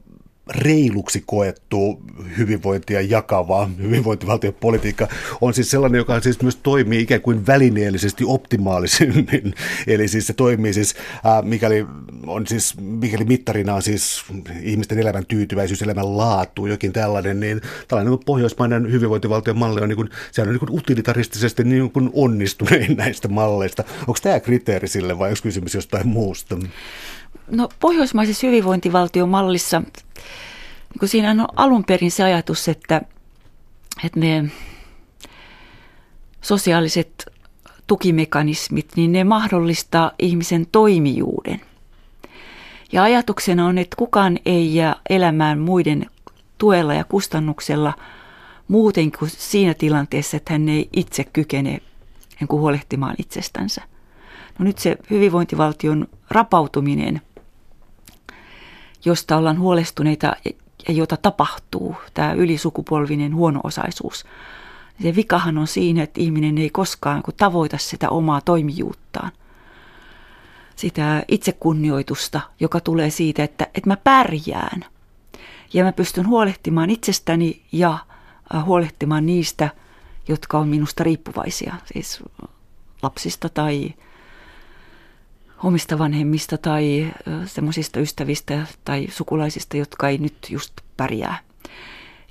reiluksi koettu hyvinvointia jakava hyvinvointivaltiopolitiikka on siis sellainen, joka siis myös toimii ikään kuin välineellisesti optimaalisemmin. Eli siis se toimii siis, äh, mikäli, on siis, mikäli mittarina on siis ihmisten elämän tyytyväisyys, elämän laatu, jokin tällainen, niin tällainen pohjoismainen hyvinvointivaltion malli on, niin kuin, sehän on niin kuin utilitaristisesti niin kuin onnistunein näistä malleista. Onko tämä kriteeri sille vai onko kysymys jostain muusta? No pohjoismaisessa hyvinvointivaltiomallissa, kun siinä on alun perin se ajatus, että, että ne sosiaaliset tukimekanismit, niin ne mahdollistaa ihmisen toimijuuden. Ja ajatuksena on, että kukaan ei jää elämään muiden tuella ja kustannuksella muuten kuin siinä tilanteessa, että hän ei itse kykene niin huolehtimaan itsestänsä. No nyt se hyvinvointivaltion rapautuminen – josta ollaan huolestuneita jota tapahtuu, tämä ylisukupolvinen huono-osaisuus. Se vikahan on siinä, että ihminen ei koskaan tavoita sitä omaa toimijuuttaan. Sitä itsekunnioitusta, joka tulee siitä, että, että mä pärjään. Ja mä pystyn huolehtimaan itsestäni ja äh, huolehtimaan niistä, jotka on minusta riippuvaisia. Siis lapsista tai omista vanhemmista tai semmoisista ystävistä tai sukulaisista, jotka ei nyt just pärjää.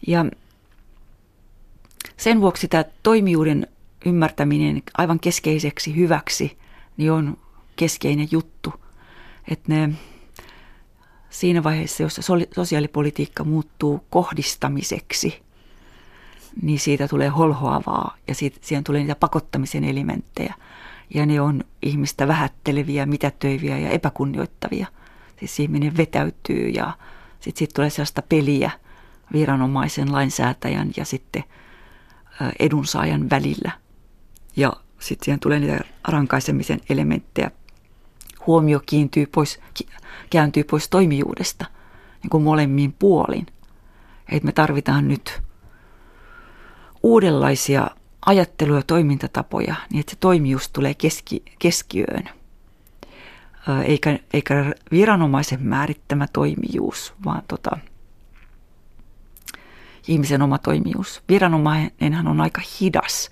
Ja sen vuoksi tämä toimijuuden ymmärtäminen aivan keskeiseksi hyväksi niin on keskeinen juttu. Että ne siinä vaiheessa, jossa sosiaalipolitiikka muuttuu kohdistamiseksi, niin siitä tulee holhoavaa ja siitä, siihen tulee niitä pakottamisen elementtejä – ja ne on ihmistä vähätteleviä, mitätöiviä ja epäkunnioittavia. Siis ihminen vetäytyy ja sitten siitä tulee sellaista peliä viranomaisen, lainsäätäjän ja sitten edunsaajan välillä. Ja sitten siihen tulee niitä rankaisemisen elementtejä. Huomio kiintyy pois, kääntyy pois toimijuudesta niin kuin molemmin puolin. Et me tarvitaan nyt uudenlaisia ajattelu- ja toimintatapoja, niin että se toimijuus tulee keski, keskiöön. Eikä, eikä viranomaisen määrittämä toimijuus, vaan tota, ihmisen oma toimijuus. Viranomainenhan on aika hidas.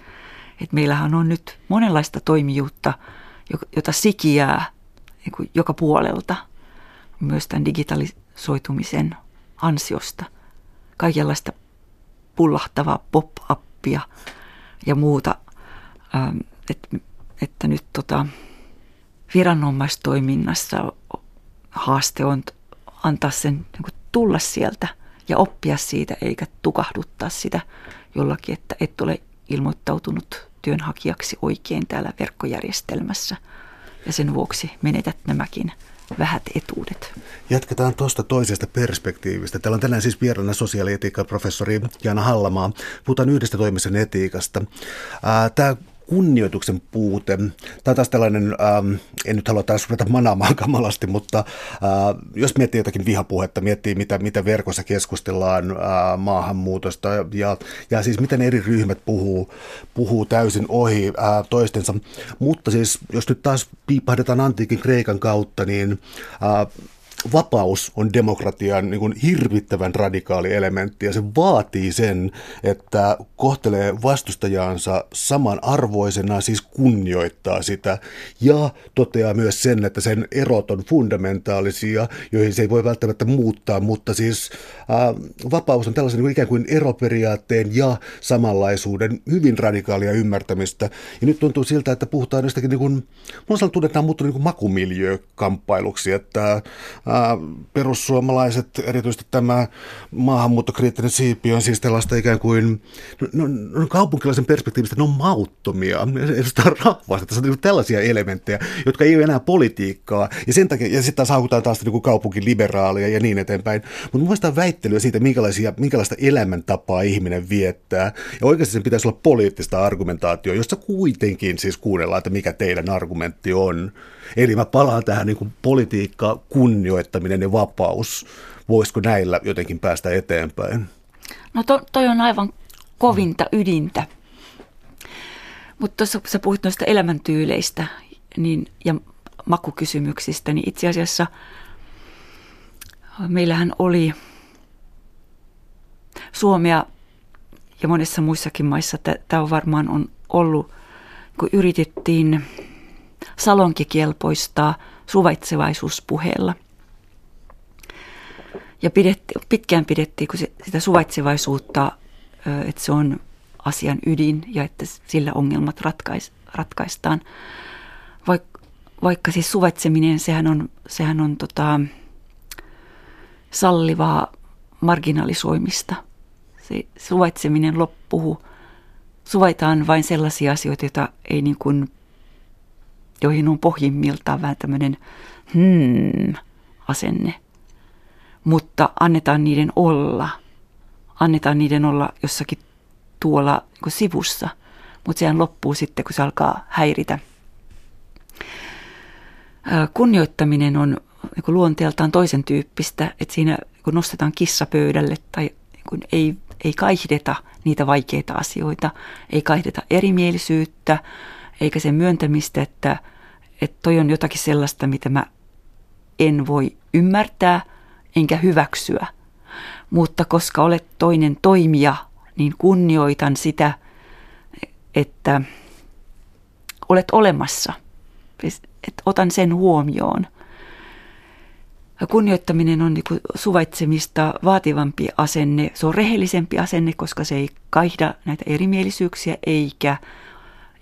Et meillähän on nyt monenlaista toimijuutta, jota sikiää niin joka puolelta, myös tämän digitalisoitumisen ansiosta. Kaikenlaista pullahtavaa pop-appia, ja muuta, ähm, että, että nyt tota, viranomaistoiminnassa haaste on antaa sen niin tulla sieltä ja oppia siitä, eikä tukahduttaa sitä jollakin, että et ole ilmoittautunut työnhakijaksi oikein täällä verkkojärjestelmässä. Ja sen vuoksi menetät nämäkin vähät etuudet. Jatketaan tuosta toisesta perspektiivistä. Täällä on tänään siis vieraana sosiaalietiikan professori Jaana Hallamaa. Puhutaan yhdestä toimisen etiikasta. Tämä kunnioituksen puute. Tämä on taas tällainen, ähm, en nyt halua taas ruveta manaamaan kamalasti, mutta äh, jos miettii jotakin vihapuhetta, miettii mitä, mitä verkossa keskustellaan äh, maahanmuutosta ja, ja siis miten eri ryhmät puhuu, puhuu täysin ohi äh, toistensa. Mutta siis jos nyt taas piipahdetaan antiikin Kreikan kautta, niin äh, vapaus on demokratian niin kuin hirvittävän radikaali elementti ja se vaatii sen, että kohtelee vastustajaansa samanarvoisena, siis kunnioittaa sitä ja toteaa myös sen, että sen erot on fundamentaalisia, joihin se ei voi välttämättä muuttaa, mutta siis äh, vapaus on tällaisen niin ikään kuin eroperiaatteen ja samanlaisuuden hyvin radikaalia ymmärtämistä. Ja nyt tuntuu siltä, että puhutaan jostakin niin kuin, mun on muuttunut niin makumiljökamppailuksi, että perussuomalaiset, erityisesti tämä maahanmuuttokriittinen siipi on siis tällaista ikään kuin, no, no, no kaupunkilaisen perspektiivistä ne on mauttomia, edustaa rahvasta, tässä on niin tällaisia elementtejä, jotka ei ole enää politiikkaa, ja sen takia, ja sitten taas taas niin kaupunkiliberaalia ja niin eteenpäin, mutta muistaa väittelyä siitä, minkälaisia, minkälaista elämäntapaa ihminen viettää, ja oikeasti sen pitäisi olla poliittista argumentaatio, jossa kuitenkin siis kuunnellaan, että mikä teidän argumentti on. Eli mä palaan tähän niin kuin politiikka, kunnioittaminen ja vapaus. Voisiko näillä jotenkin päästä eteenpäin? No to, toi on aivan kovinta ydintä. Mutta tuossa sä puhuit noista elämäntyyleistä niin, ja makukysymyksistä, niin itse asiassa meillähän oli Suomea ja monessa muissakin maissa tämä on varmaan on ollut, kun yritettiin salonkikelpoistaa suvaitsevaisuuspuheella. Ja pidetti, pitkään pidettiin kun se, sitä suvaitsevaisuutta, että se on asian ydin ja että sillä ongelmat ratkais, ratkaistaan. Vaik, vaikka siis suvaitseminen, sehän on, sehän on tota, sallivaa marginalisoimista. Se suvaitseminen loppuu. Suvaitaan vain sellaisia asioita, joita ei niin kuin, joihin on pohjimmiltaan vähän tämmöinen hmm-asenne. Mutta annetaan niiden olla. Annetaan niiden olla jossakin tuolla niin sivussa, mutta sehän loppuu sitten, kun se alkaa häiritä. Kunnioittaminen on niin luonteeltaan toisen tyyppistä, että siinä kun nostetaan kissa pöydälle tai kun ei, ei kaihdeta niitä vaikeita asioita, ei kaihdeta erimielisyyttä, eikä sen myöntämistä, että, että toi on jotakin sellaista, mitä mä en voi ymmärtää enkä hyväksyä. Mutta koska olet toinen toimija niin kunnioitan sitä, että olet olemassa. Että otan sen huomioon. Kunnioittaminen on niin suvaitsemista vaativampi asenne. Se on rehellisempi asenne, koska se ei kaihda näitä erimielisyyksiä eikä,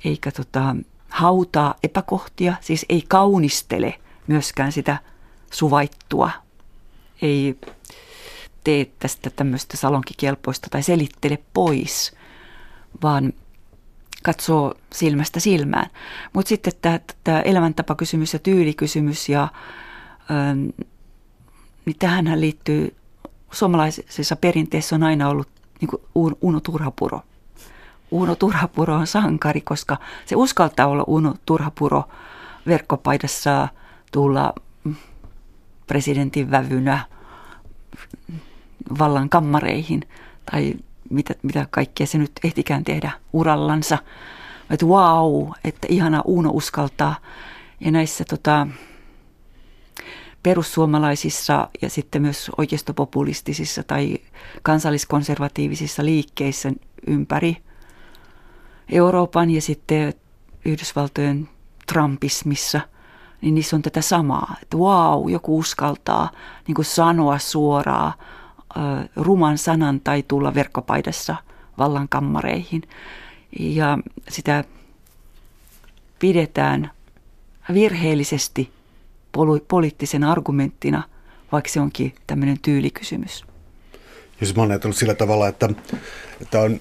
eikä tota, hautaa epäkohtia. Siis ei kaunistele myöskään sitä suvaittua. Ei tee tästä tämmöistä salonkikelpoista tai selittele pois, vaan katsoo silmästä silmään. Mutta sitten tämä, elämäntapakysymys ja tyylikysymys, ja, ähm, niin tähänhän liittyy, suomalaisessa perinteessä on aina ollut niin kuin Uno Turhapuro. Uno Turhapuro on sankari, koska se uskaltaa olla Uno Turhapuro verkkopaidassa tulla presidentin vävynä vallan kammareihin tai mitä, mitä kaikkea se nyt ehtikään tehdä urallansa. Että wow, että ihana Uno uskaltaa. Ja näissä tota, perussuomalaisissa ja sitten myös oikeistopopulistisissa tai kansalliskonservatiivisissa liikkeissä ympäri Euroopan ja sitten Yhdysvaltojen Trumpismissa, niin niissä on tätä samaa, että wow, joku uskaltaa niin kuin sanoa suoraan ruman sanan tai tulla verkkopaidassa vallankammareihin. Ja sitä pidetään virheellisesti poliittisen argumenttina, vaikka se onkin tämmöinen tyylikysymys. Jos mä oon ajatellut sillä tavalla, että, että on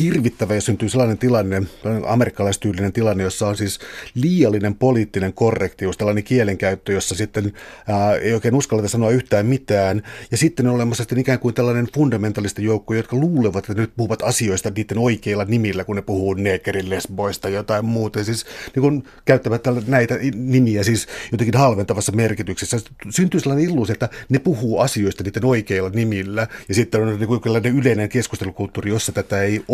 hirvittävä ja syntyy sellainen tilanne, amerikkalaistyylinen tilanne, jossa on siis liiallinen poliittinen korrektius, tällainen kielenkäyttö, jossa sitten ää, ei oikein uskalleta sanoa yhtään mitään. Ja sitten on olemassa sitten ikään kuin tällainen fundamentalista joukko, jotka luulevat, että nyt puhuvat asioista niiden oikeilla nimillä, kun ne puhuu neekerin lesboista jotain muuta. Ja siis niin kun käyttävät näitä nimiä siis jotenkin halventavassa merkityksessä. Syntyy sellainen illuusio, että ne puhuu asioista niiden oikeilla nimillä. Ja sitten on niin kuin yleinen keskustelukulttuuri, jossa tätä ei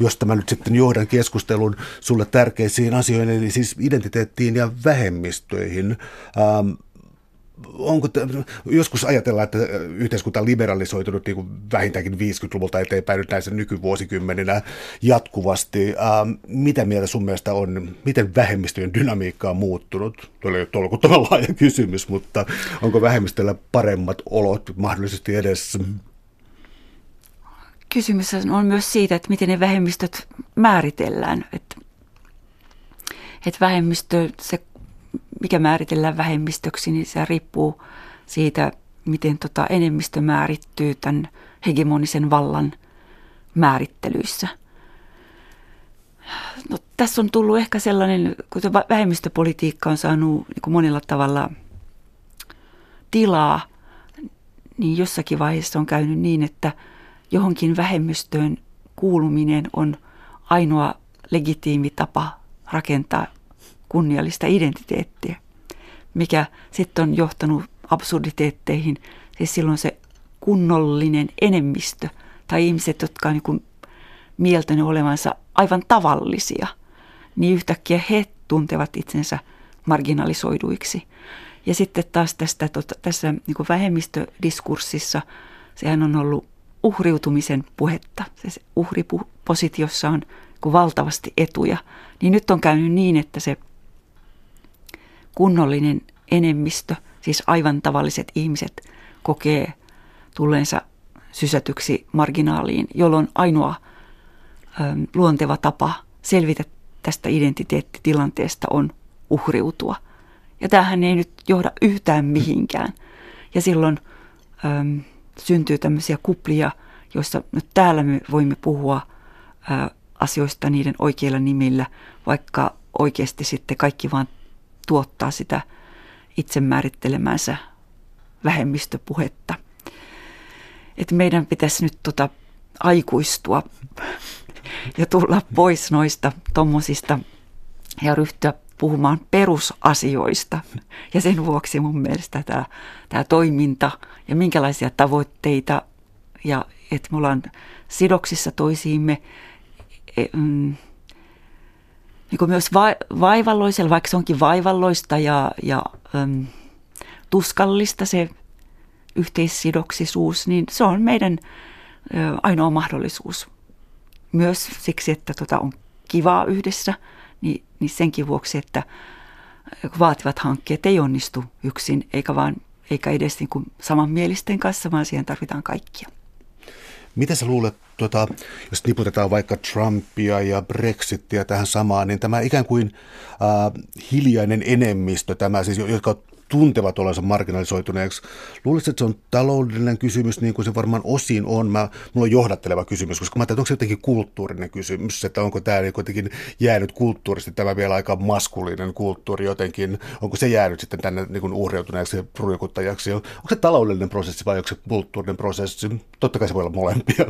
josta mä nyt sitten johdan keskustelun sulle tärkeisiin asioihin, eli siis identiteettiin ja vähemmistöihin. Ähm, onko te, joskus ajatellaan, että yhteiskunta on liberalisoitunut niin vähintäänkin 50-luvulta eteenpäin nyt näissä nykyvuosikymmeninä jatkuvasti. Ähm, mitä mieltä sun mielestä on, miten vähemmistöjen dynamiikka on muuttunut? Tuo oli tolkuttoman laaja kysymys, mutta onko vähemmistöllä paremmat olot mahdollisesti edessä? Kysymys on myös siitä, että miten ne vähemmistöt määritellään. Että, että vähemmistö, se, mikä määritellään vähemmistöksi, niin se riippuu siitä, miten tota enemmistö määrittyy tämän hegemonisen vallan määrittelyissä. No, tässä on tullut ehkä sellainen, kun vähemmistöpolitiikka on saanut niin monella tavalla tilaa, niin jossakin vaiheessa on käynyt niin, että – johonkin vähemmistöön kuuluminen on ainoa legitiimi tapa rakentaa kunniallista identiteettiä, mikä sitten on johtanut absurditeetteihin. Siis silloin se kunnollinen enemmistö tai ihmiset, jotka on niin mieltänyt olevansa aivan tavallisia – niin yhtäkkiä he tuntevat itsensä marginalisoiduiksi. Ja sitten taas tästä, tota, tässä niin vähemmistödiskurssissa sehän on ollut uhriutumisen puhetta. Se uhripositiossa on valtavasti etuja. Niin nyt on käynyt niin, että se kunnollinen enemmistö, siis aivan tavalliset ihmiset, kokee tulleensa sysätyksi marginaaliin, jolloin ainoa ö, luonteva tapa selvitä tästä identiteettitilanteesta on uhriutua. Ja tämähän ei nyt johda yhtään mihinkään. Ja silloin ö, syntyy tämmöisiä kuplia, joissa nyt täällä me voimme puhua ö, asioista niiden oikeilla nimillä, vaikka oikeasti sitten kaikki vaan tuottaa sitä itsemäärittelemänsä vähemmistöpuhetta. Että meidän pitäisi nyt tota aikuistua ja tulla pois noista tommosista ja ryhtyä puhumaan perusasioista. Ja sen vuoksi mun mielestä tämä, tämä toiminta ja minkälaisia tavoitteita ja että me ollaan sidoksissa toisiimme e, mm, niin kuin myös va- vaivalloisella, vaikka se onkin vaivalloista ja, ja äm, tuskallista se yhteissidoksisuus, niin se on meidän ainoa mahdollisuus. Myös siksi, että tota on kivaa yhdessä, niin, niin senkin vuoksi, että vaativat hankkeet ei onnistu yksin, eikä, vaan, eikä edes niin kuin samanmielisten kanssa, vaan siihen tarvitaan kaikkia. Mitä sä luulet, tuota, jos niputetaan vaikka Trumpia ja Brexitia tähän samaan, niin tämä ikään kuin äh, hiljainen enemmistö, tämä siis, jotka tuntevat olensa marginalisoituneeksi. Luulisin, että se on taloudellinen kysymys, niin kuin se varmaan osin on. Mä, mulla on johdatteleva kysymys, koska mä ajattelin, että onko se jotenkin kulttuurinen kysymys, että onko tämä niin jotenkin jäänyt kulttuurisesti tämä vielä aika maskuliinen kulttuuri jotenkin, onko se jäänyt sitten tänne niin kuin uhriutuneeksi ruikuttajaksi, onko se taloudellinen prosessi vai onko se kulttuurinen prosessi? Totta kai se voi olla molempia.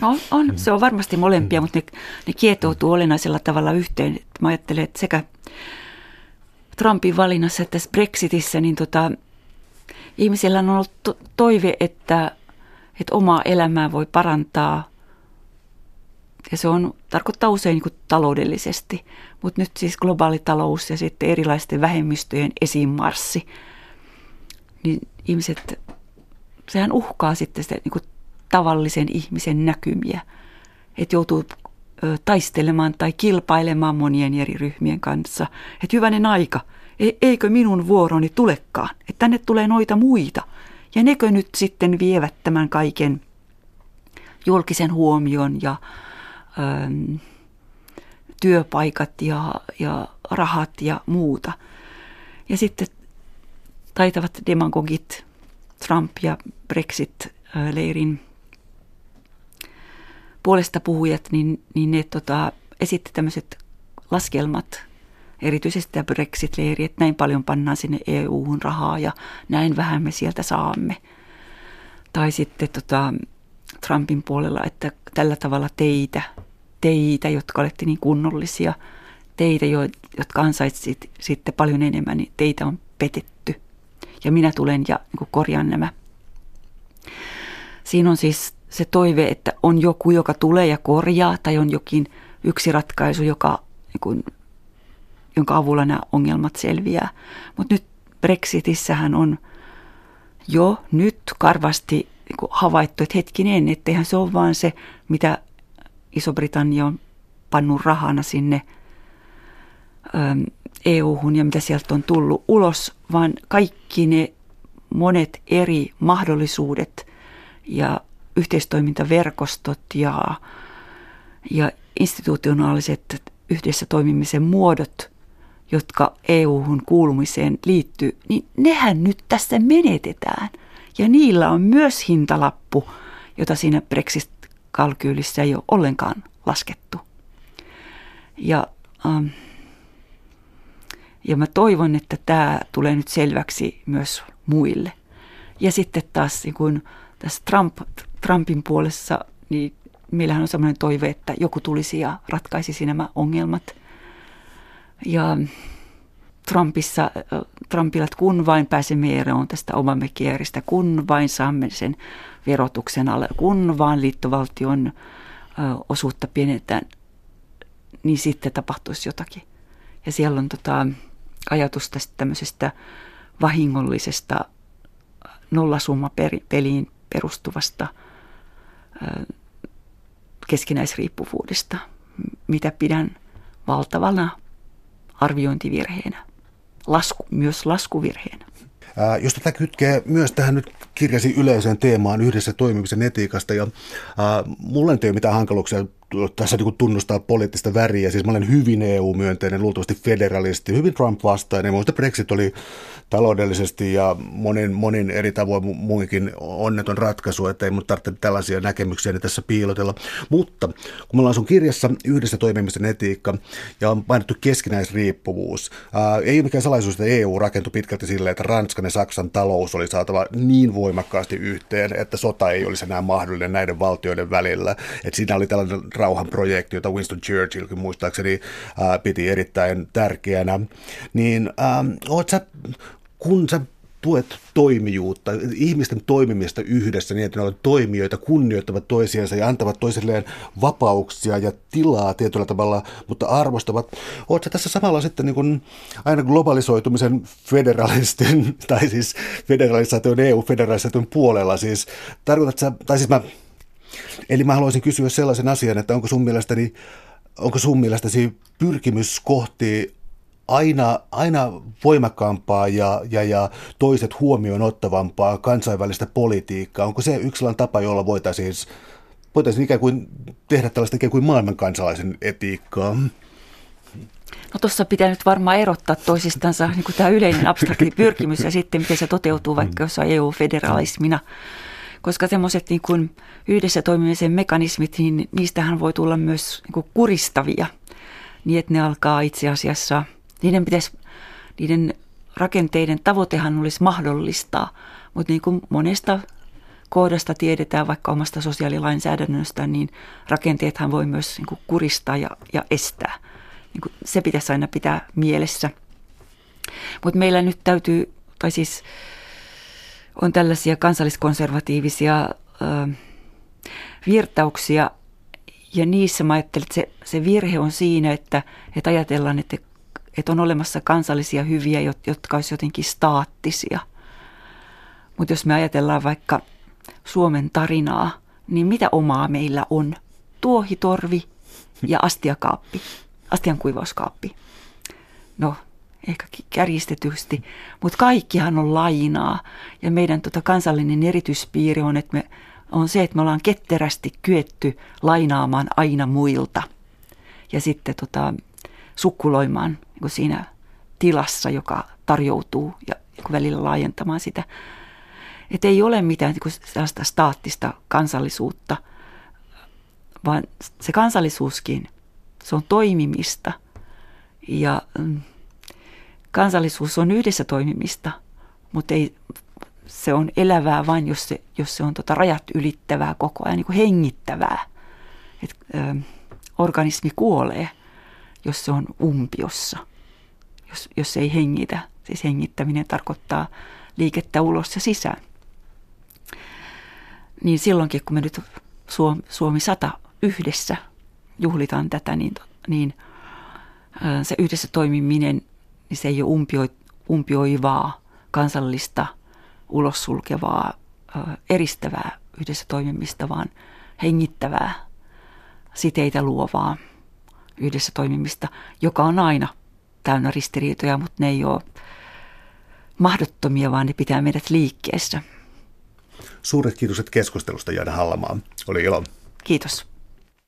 No, on, se on varmasti molempia, mutta ne, ne kietoutuu olennaisella tavalla yhteen. Mä ajattelen, että sekä Trumpin valinnassa, että tässä Brexitissä, niin tota, ihmisillä on ollut to- toive, että, että omaa elämää voi parantaa. Ja se on, tarkoittaa usein niin taloudellisesti, mutta nyt siis globaali talous ja sitten erilaisten vähemmistöjen esimarssi, niin ihmiset, sehän uhkaa sitten sitä niin tavallisen ihmisen näkymiä, että joutuu taistelemaan tai kilpailemaan monien eri ryhmien kanssa. Että hyvänen aika, e, eikö minun vuoroni tulekaan, että tänne tulee noita muita. Ja nekö nyt sitten vievät tämän kaiken julkisen huomion ja ähm, työpaikat ja, ja rahat ja muuta. Ja sitten taitavat demagogit, Trump ja Brexit-leirin puolesta puhujat, niin, niin ne tota, esitti tämmöiset laskelmat, erityisesti tämä Brexit-leiri, että näin paljon pannaan sinne EU-hun rahaa ja näin vähän me sieltä saamme. Tai sitten tota, Trumpin puolella, että tällä tavalla teitä, teitä, jotka olette niin kunnollisia, teitä, jotka ansaitsit sitten paljon enemmän, niin teitä on petetty. Ja minä tulen ja niin korjaan nämä. Siinä on siis se toive, että on joku, joka tulee ja korjaa, tai on jokin yksi ratkaisu, joka, niin kuin, jonka avulla nämä ongelmat selviää. Mutta nyt Brexitissähän on jo nyt karvasti niin havaittu, että hetkinen, etteihän se ole vaan se, mitä Iso-Britannia on pannut rahana sinne EU-hun ja mitä sieltä on tullut ulos, vaan kaikki ne monet eri mahdollisuudet ja yhteistoimintaverkostot ja, ja institutionaaliset yhdessä toimimisen muodot, jotka EU-hun kuulumiseen liittyy, niin nehän nyt tässä menetetään. Ja niillä on myös hintalappu, jota siinä Brexit-kalkyylissä ei ole ollenkaan laskettu. Ja, ähm, ja mä toivon, että tämä tulee nyt selväksi myös muille. Ja sitten taas niin kun tässä Trump, Trumpin puolessa, niin meillähän on sellainen toive, että joku tulisi ja ratkaisisi nämä ongelmat. Ja Trumpissa, Trumpilla, että kun vain pääsemme eroon tästä Obamacaireista, kun vain saamme sen verotuksen alle, kun vain liittovaltion osuutta pienetään, niin sitten tapahtuisi jotakin. Ja siellä on tota, ajatus tästä tämmöisestä vahingollisesta nollasummapeliin perustuvasta keskinäisriippuvuudesta, mitä pidän valtavana arviointivirheenä, lasku, myös laskuvirheenä. Ää, jos tätä kytkee myös tähän nyt kirjasi yleiseen teemaan yhdessä toimimisen etiikasta, ja ää, mulla ei ole mitään hankaluuksia tässä niin tunnustaa poliittista väriä. Siis mä olen hyvin EU-myönteinen, luultavasti federalisti, hyvin Trump-vastainen. Minusta Brexit oli taloudellisesti ja monin, monin eri tavoin muinkin onneton ratkaisu, että ei mun tarvitse tällaisia näkemyksiä tässä piilotella. Mutta kun me ollaan sun kirjassa yhdessä toimimisen etiikka ja on mainittu keskinäisriippuvuus, ää, ei ole mikään salaisuus, että EU rakentui pitkälti silleen, että Ranskan ja Saksan talous oli saatava niin voimakkaasti yhteen, että sota ei olisi enää mahdollinen näiden valtioiden välillä. Että siinä oli tällainen rauhanprojekti, jota Winston Churchillkin muistaakseni ää, piti erittäin tärkeänä. Niin ää, oot sä, kun sä tuet toimijuutta, ihmisten toimimista yhdessä niin, että ne ovat toimijoita, kunnioittavat toisiansa ja antavat toisilleen vapauksia ja tilaa tietyllä tavalla, mutta arvostavat. Oletko tässä samalla sitten niin kuin aina globalisoitumisen federalistin, tai siis federalisaation, EU-federalisaation puolella, siis tarkoitatko tai siis mä Eli mä haluaisin kysyä sellaisen asian, että onko sun mielestäni, onko sun mielestäsi pyrkimys kohti aina, aina voimakkaampaa ja, ja, ja toiset huomioon ottavampaa kansainvälistä politiikkaa? Onko se yksi sellainen tapa, jolla voitaisiin, voitaisiin ikään kuin tehdä tällaista ikään kuin maailman kansalaisen etiikkaa? No tuossa pitää nyt varmaan erottaa toisistansa niin kuin tämä yleinen abstrakti pyrkimys ja sitten miten se toteutuu vaikka jossain EU-federalismina koska semmoiset niin yhdessä toimimisen mekanismit, niin niistähän voi tulla myös niin kuin kuristavia, niin että ne alkaa itse asiassa, niiden pitäisi, niiden rakenteiden tavoitehan olisi mahdollistaa, mutta niin kuin monesta kohdasta tiedetään vaikka omasta sosiaalilainsäädännöstä, niin rakenteethan voi myös niin kuin kuristaa ja, ja estää. Niin kuin se pitäisi aina pitää mielessä. Mutta meillä nyt täytyy, tai siis on tällaisia kansalliskonservatiivisia virtauksia, ja niissä mä ajattelin, että se, se virhe on siinä, että, että ajatellaan, että, että on olemassa kansallisia hyviä, jotka olisivat jotenkin staattisia. Mutta jos me ajatellaan vaikka Suomen tarinaa, niin mitä omaa meillä on? Tuohitorvi ja astiakaappi, astiankuivauskaappi. No, ehkä kärjistetysti, mutta kaikkihan on lainaa. Ja meidän tota kansallinen erityispiiri on, että me, on se, että me ollaan ketterästi kyetty lainaamaan aina muilta. Ja sitten tota, sukkuloimaan niin siinä tilassa, joka tarjoutuu ja niin välillä laajentamaan sitä. Että ei ole mitään niin sellaista staattista kansallisuutta, vaan se kansallisuuskin, se on toimimista. Ja mm, kansallisuus on yhdessä toimimista, mutta ei, se on elävää vain, jos se, jos se on tota rajat ylittävää koko ajan, niin kuin hengittävää. Et, ö, organismi kuolee, jos se on umpiossa, jos, jos ei hengitä. Siis hengittäminen tarkoittaa liikettä ulos ja sisään. Niin silloinkin, kun me nyt Suomi, Suomi 100 yhdessä juhlitaan tätä, niin, niin se yhdessä toimiminen – niin se ei ole umpio, umpioivaa, kansallista, ulos sulkevaa, eristävää yhdessä toimimista, vaan hengittävää, siteitä luovaa yhdessä toimimista, joka on aina täynnä ristiriitoja, mutta ne ei ole mahdottomia, vaan ne pitää meidät liikkeessä. Suuret kiitokset keskustelusta, Jaana Hallamaa. Oli ilo. Kiitos.